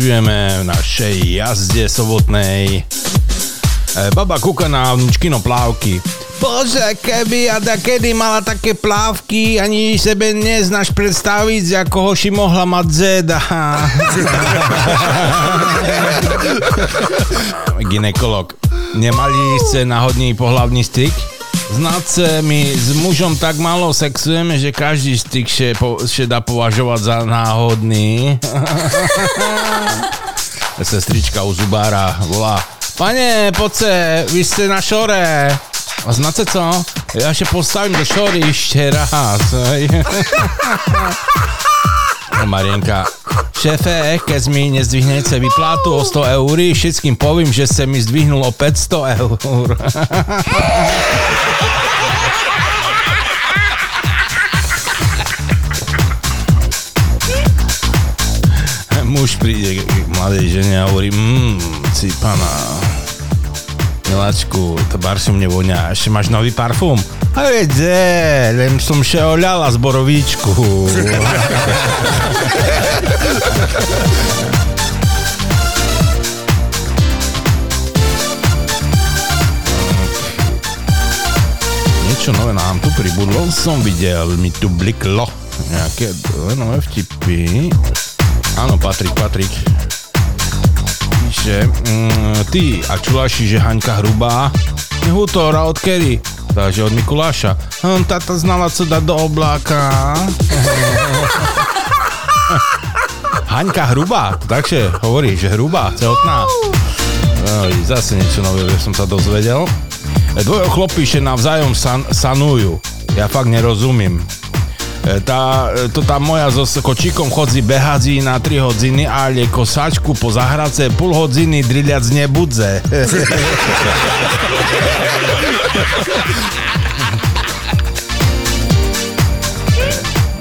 Speaker 6: pokračujeme v našej jazde sobotnej. E, baba kúka na kino plávky. Bože, keby ja da kedy mala také plávky, ani sebe neznáš predstaviť, ako hoši mohla mať zeda. [laughs] Ginekolog. Nemali ste náhodný pohlavný styk? Znáce, my s mužom tak málo sexujeme, že každý styk še, po, še dá považovať za náhodný. [laughs] Sestrička u zubára volá Pane, poďte, vy ste na šore. A znáte co? Ja še postavím do šory ešte raz. [laughs] Marienka, šéfe, keď mi nezdvihnete vyplátu o 100 eur, všetkým povím, že ste mi zdvihnul o 500 eur. Muž príde k mladej žene a hovorí, mmm, si pana, miláčku, to baršom mne vonia, ešte máš nový parfum? A vedze, len som še oľala z borovíčku. Niečo nové nám tu pribudlo, som videl, mi tu bliklo. Nejaké nové vtipy. Áno, Patrik, Patrik. Píše, mm, ty, a čuláši, že Haňka hrubá? Hútora, od kedy? Takže od Mikuláša. Hm, tata znala, co dať do obláka. Haňka hrubá, takže hovorí, že hrubá, tehotná. Oj, zase niečo nové, som sa dozvedel. Dvojo chlopíše navzájom san, sanujú. Ja fakt nerozumím. E, Tá, e, to tá moja so kočíkom chodzi behadzi na 3 hodiny, ale kosačku po zahradce pol hodiny driliac nebudze.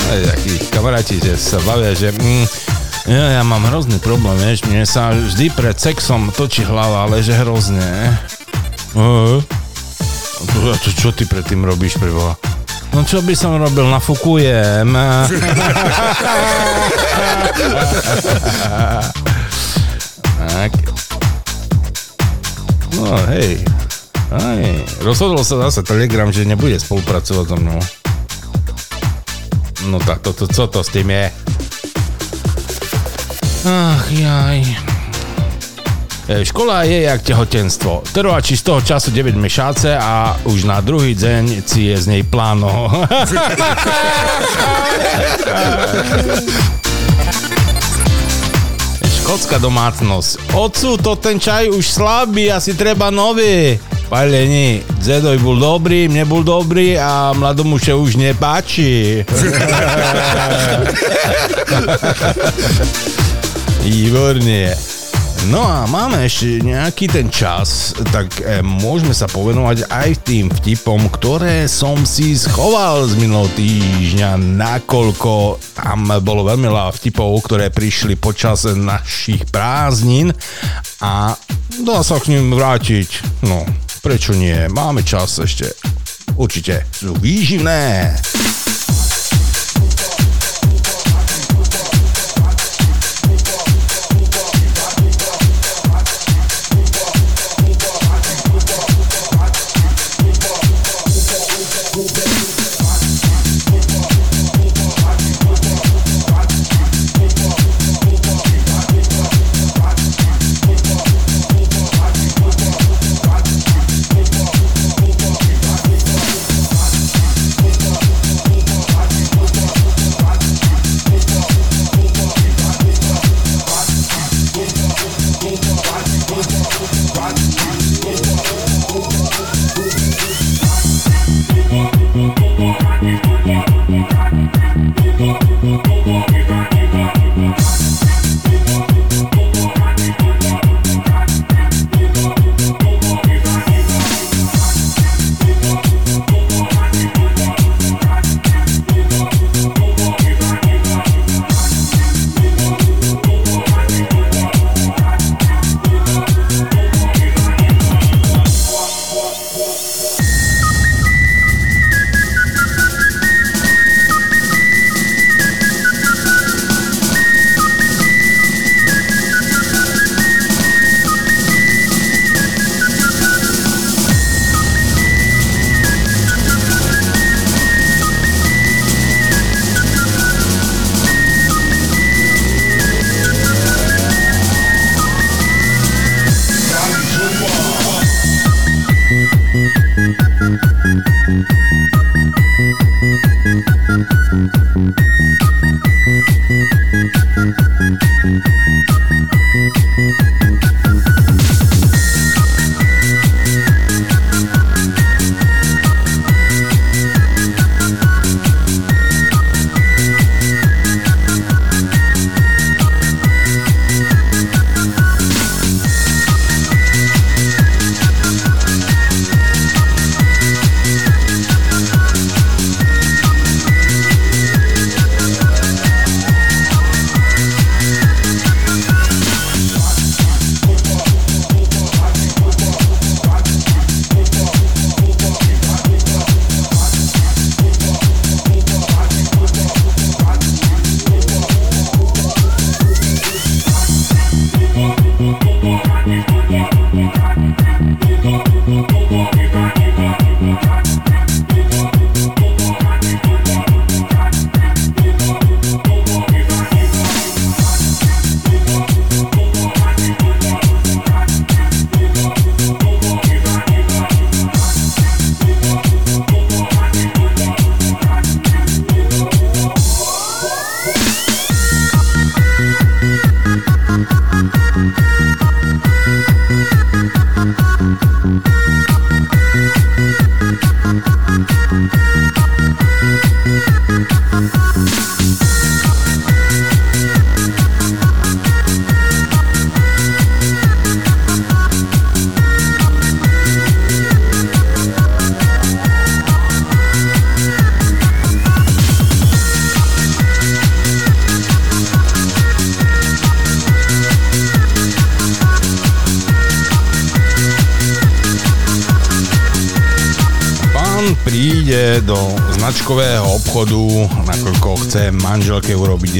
Speaker 6: Takí [laughs] kamaráti, že sa bavia, že mm, ja, ja mám hrozný problém, vieš, mne sa vždy pred sexom točí hlava, ale že hrozne. Uh, to, čo ty predtým robíš, preboha? No čo by som robil, nafukujem. tak. No hej. Aj, rozhodol sa zase Telegram, že nebude spolupracovať so mnou. No tak to, to, co to s tým je? Ach, jaj. E, Škola je jak tehotenstvo. Trvá či z toho času 9 mešáce a už na druhý deň si je z nej pláno. [laughs] Škótska domácnosť. Ocu, to ten čaj už slabý, asi treba nový. Palení, Zedoj bol dobrý, mne bol dobrý a mladomu še už nepáči. [laughs] Výborne. No a máme ešte nejaký ten čas, tak e, môžeme sa povenovať aj tým vtipom, ktoré som si schoval z minulého týždňa, nakoľko tam bolo veľmi veľa vtipov, ktoré prišli počas našich prázdnin a dá sa k ním vrátiť. No, prečo nie? Máme čas ešte. Určite sú výživné.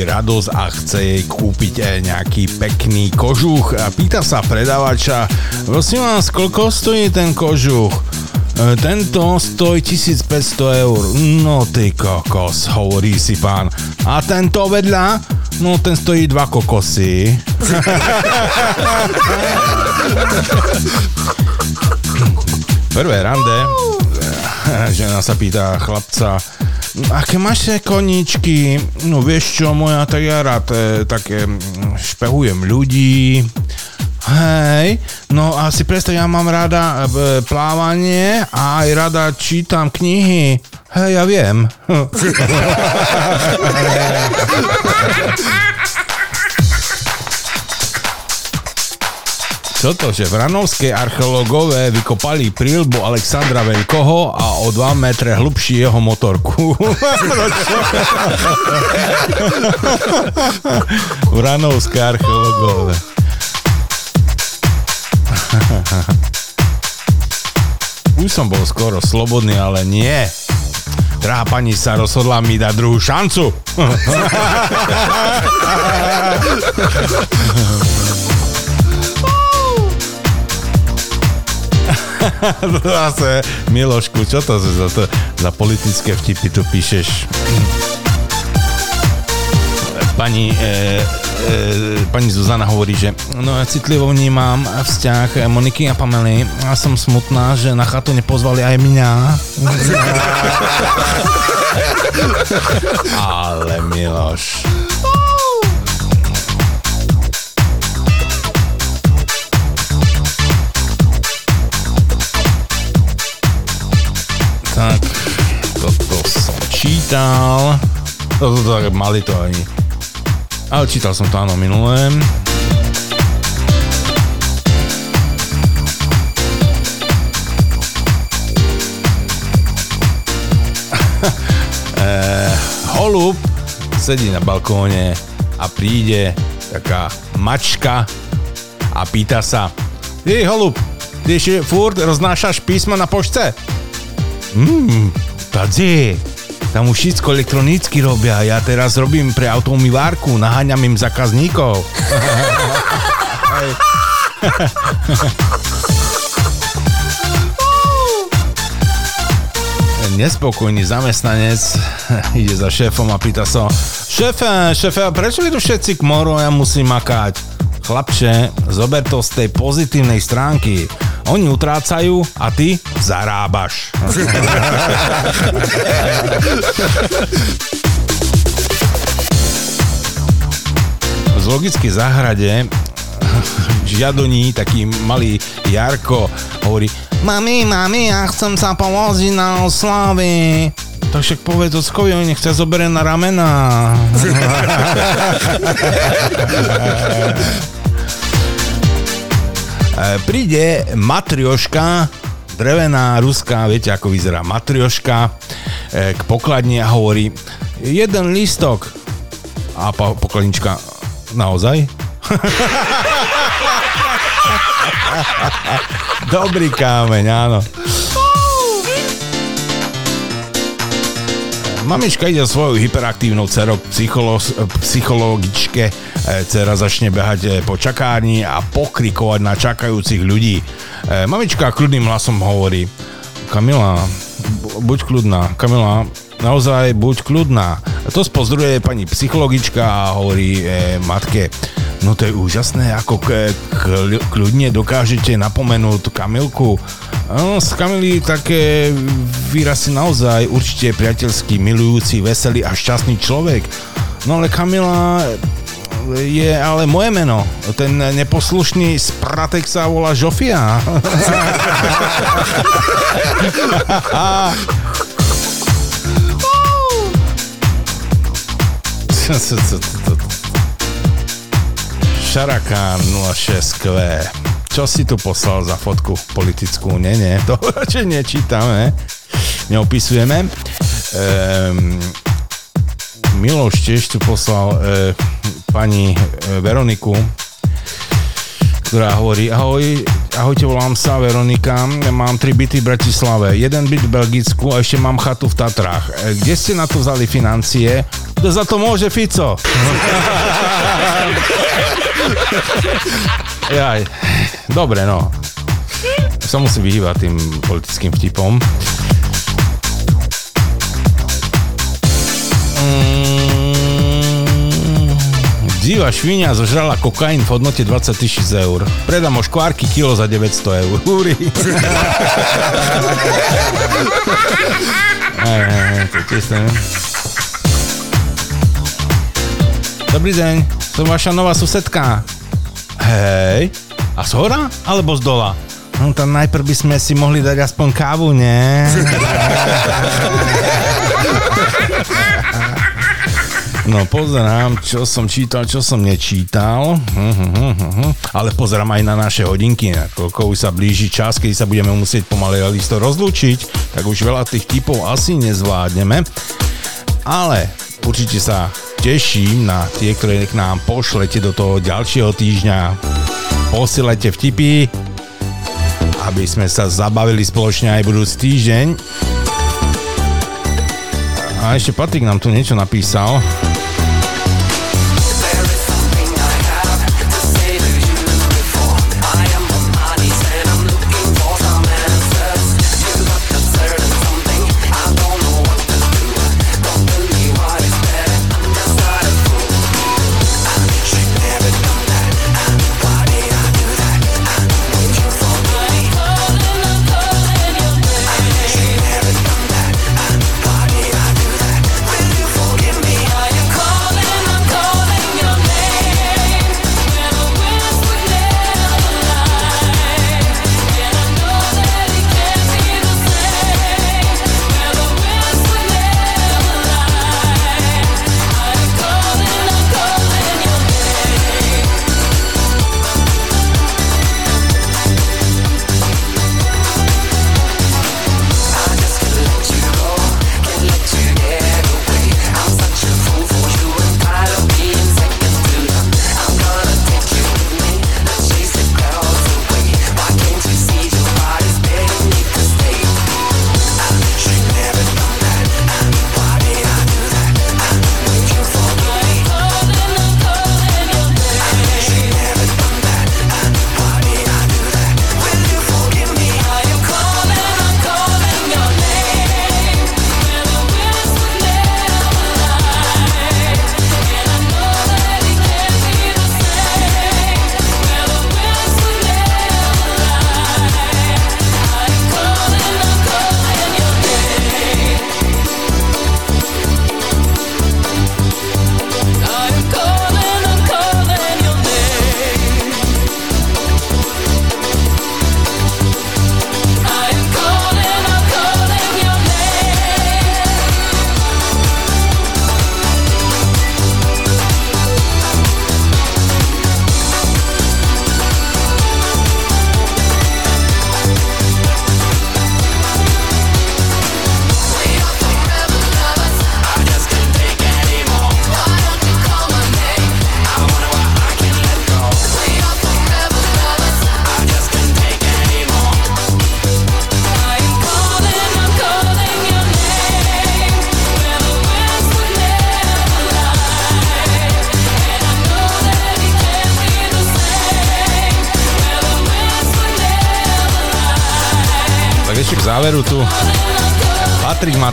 Speaker 6: Radosť a chce jej kúpiť eh, nejaký pekný kožuch a pýta sa predávača, prosím vás, koľko stojí ten kožuch? E, Tento stojí 1500 eur. No ty kokos, hovorí si pán. A tento vedľa? No ten stojí dva kokosy. [laughs] Prvé rande, [laughs] žena sa pýta chlapca, aké máš koníčky? No vieš čo, moja, tak ja rád e, také mm, špehujem ľudí. Hej, no a si predstav, ja mám rada e, plávanie a aj rada čítam knihy. Hej, ja viem. [laughs] [laughs] Čo to, že Vranovské archeológové vykopali prílbu Alexandra Veľkoho a o 2 metre hlubší jeho motorku. [laughs] Vranovské archeológové. [laughs] Už som bol skoro slobodný, ale nie. Drahá pani sa rozhodla mi dať druhú šancu. [laughs] [laughs] Zase, Milošku, čo to za, to, za politické vtipy tu píšeš? Pani, e, e, pani Zuzana hovorí, že no ja citlivo vnímam vzťah Moniky a Pamely a som smutná, že na chatu nepozvali aj mňa. [laughs] Ale Miloš. Čítal. Toto tak mali to ani. Ale čítal som to áno minulé. [laughs] eh, holub sedí na balkóne a príde taká mačka a pýta sa Ty holub, ty ešte furt roznášaš písma na pošce? Hmm, tady. Tam už všetko elektronicky robia. Ja teraz robím pre automývárku, naháňam im zákazníkov. Nespokojný zamestnanec ide za šéfom a pýta sa Šéfe, šéfe, prečo vy tu všetci k moru a ja musím makať? Chlapče, zober to z tej pozitívnej stránky. Oni utrácajú a ty zarábaš. v zoologickej záhrade žiadoní, taký malý Jarko hovorí Mami, mami, ja chcem sa pomôcť na oslavy. Tak však povedz ockovi, on nech ťa zoberie na ramena. [laughs] E, príde matrioška, drevená, ruská, viete ako vyzerá matrioška, e, k pokladni a hovorí, jeden lístok. A po- pokladnička, naozaj? [laughs] Dobrý kámeň, áno. Mamička ide svojou hyperaktívnou dcerou k psycholo- psychologičke. E, Dcera začne behať e, po čakárni a pokrikovať na čakajúcich ľudí. E, Mamička kľudným hlasom hovorí Kamila, bu- buď kľudná. Kamila, naozaj buď kľudná. To spozdruje pani psychologička a hovorí matke, no to je úžasné, ako kľudne dokážete napomenúť Kamilku. No, z Kamily také výrazy naozaj určite priateľský, milujúci, veselý a šťastný človek. No ale Kamila je ale moje meno. Ten neposlušný spratek sa volá Žofia. [laughs] [laughs] Šarakán 06 Q. Čo si tu poslal za fotku politickú? Nie, nie, to [laughs] radšej nečítame. Neopisujeme. Ehm, Miloš tiež tu poslal e, pani e, Veroniku, ktorá hovorí, ahoj, Ahojte, volám sa Veronika, mám tri byty v Bratislave, jeden byt v Belgicku a ešte mám chatu v Tatrách. E, Kde ste na to vzali financie? Kto za to môže, Fico? [laughs] Jaj, dobre, no. Sa musí vyhýbať tým politickým vtipom. Mm, Divá švinia zožrala kokain v hodnote 20 tisíc eur. Predám o škvárky kilo za 900 eur. [laughs] Neviem. Dobrý deň, som vaša nová susedka. Hej, a z hora alebo z dola? No tam najprv by sme si mohli dať aspoň kávu, nie? [laughs] No pozerám, čo som čítal, čo som nečítal. Hm, hm, hm. Ale pozerám aj na naše hodinky, nakoľko už sa blíži čas, keď sa budeme musieť pomaly ale isto rozlúčiť, tak už veľa tých typov asi nezvládneme. Ale určite sa teším na tie, ktoré k nám pošlete do toho ďalšieho týždňa. Posielajte vtipy, aby sme sa zabavili spoločne aj budúci týždeň. A ešte Patrik nám tu niečo napísal.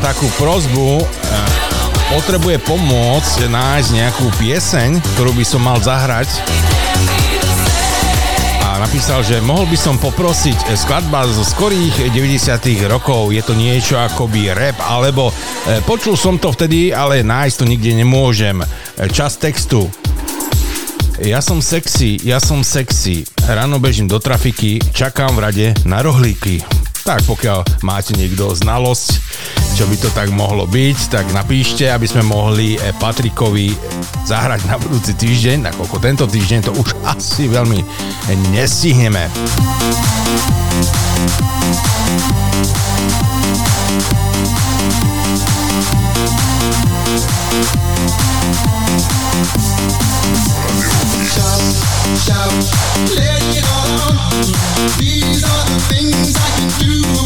Speaker 6: Takú prozbu, e, potrebuje pomôcť nájsť nejakú pieseň, ktorú by som mal zahrať. A napísal, že mohol by som poprosiť e, skladba zo skorých 90 rokov. Je to niečo akoby rap, alebo e, počul som to vtedy, ale nájsť to nikde nemôžem. Čas textu. Ja som sexy, ja som sexy. Ráno bežím do trafiky, čakám v rade na rohlíky. Tak pokiaľ máte niekto znalosť, čo by to tak mohlo byť, tak napíšte, aby sme mohli eh, Patrikovi zahrať na budúci týždeň, nakoľko tento týždeň to už asi veľmi nestihneme.
Speaker 4: Shout, shout, on. Let it all out. These are the things I can do on,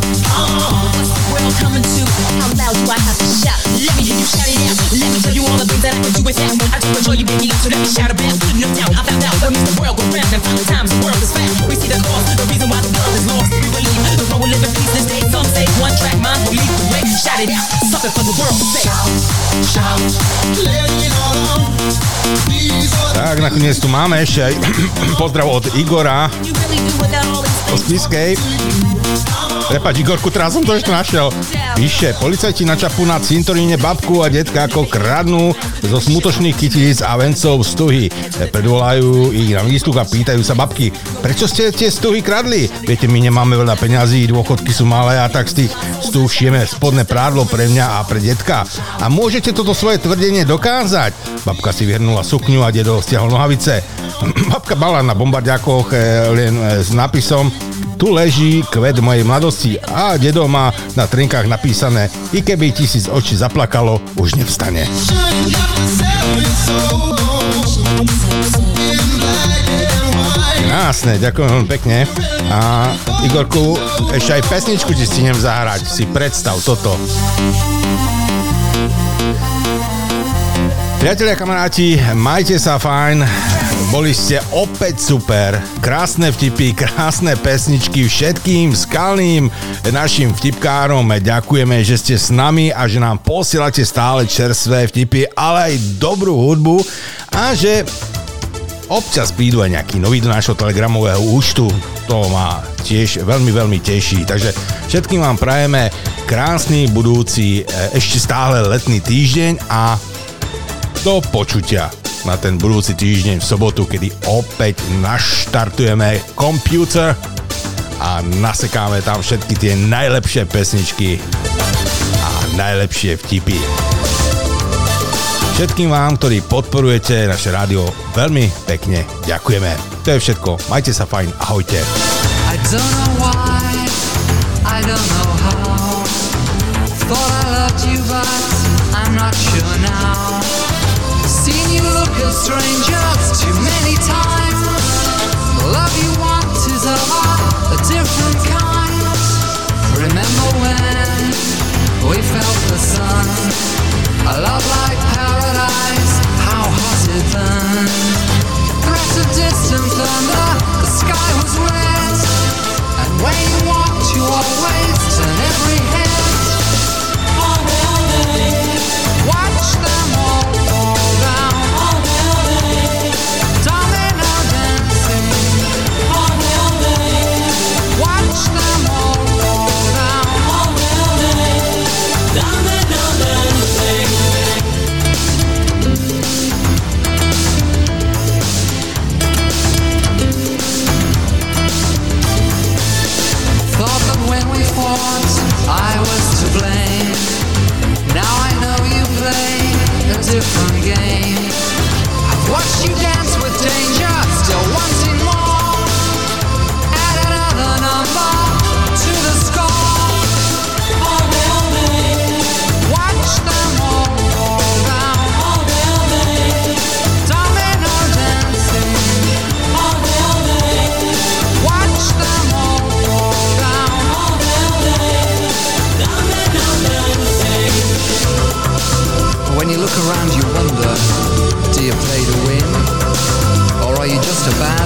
Speaker 9: No
Speaker 6: Tak, nakoniec tu máme ešte aj [clears throat] pozdrav od Igora.
Speaker 9: You really
Speaker 6: Prepač, Igorku, teraz som to ešte našiel. Píše, policajti načapú na cintoríne babku a detka ako kradnú zo smutočných kytíc a vencov stuhy. Predvolajú ich na výstup a pýtajú sa babky, prečo ste tie stuhy kradli? Viete, my nemáme veľa peňazí, dôchodky sú malé a tak z tých stúh šieme spodné prádlo pre mňa a pre detka. A môžete toto svoje tvrdenie dokázať? Babka si vyhrnula sukňu a dedo stiahol nohavice. [clears throat] Babka mala na bombardiakoch eh, len eh, s nápisom tu leží kvet mojej mladosti a dedo má na trinkách napísané i keby tisíc očí zaplakalo, už nevstane. Krásne, ďakujem veľmi pekne. A Igorku, ešte aj pesničku ti stihnem zahrať. Si predstav toto. Priatelia, kamaráti, majte sa fajn. Boli ste opäť super. Krásne vtipy, krásne pesničky všetkým skalným našim vtipkárom. Ďakujeme, že ste s nami a že nám posielate stále čerstvé vtipy, ale aj dobrú hudbu a že občas prídu aj nejaký nový do nášho telegramového účtu. To ma tiež veľmi, veľmi teší. Takže všetkým vám prajeme krásny budúci, e, ešte stále letný týždeň a do počutia na ten budúci týždeň v sobotu, kedy opäť naštartujeme Computer a nasekáme tam všetky tie najlepšie pesničky a najlepšie vtipy. Všetkým vám, ktorí podporujete naše rádio, veľmi pekne ďakujeme. To je všetko. Majte sa fajn. Ahojte.
Speaker 10: I don't know why, I don't know how. Thought I loved you, but I'm not sure now. strangers too many times. The love you want is a lot, a different kind. Remember when we felt the sun? A love like paradise, how hot it burned. Breath of distant thunder, the sky was red. And when you walked, you always turn every head. Watch them different about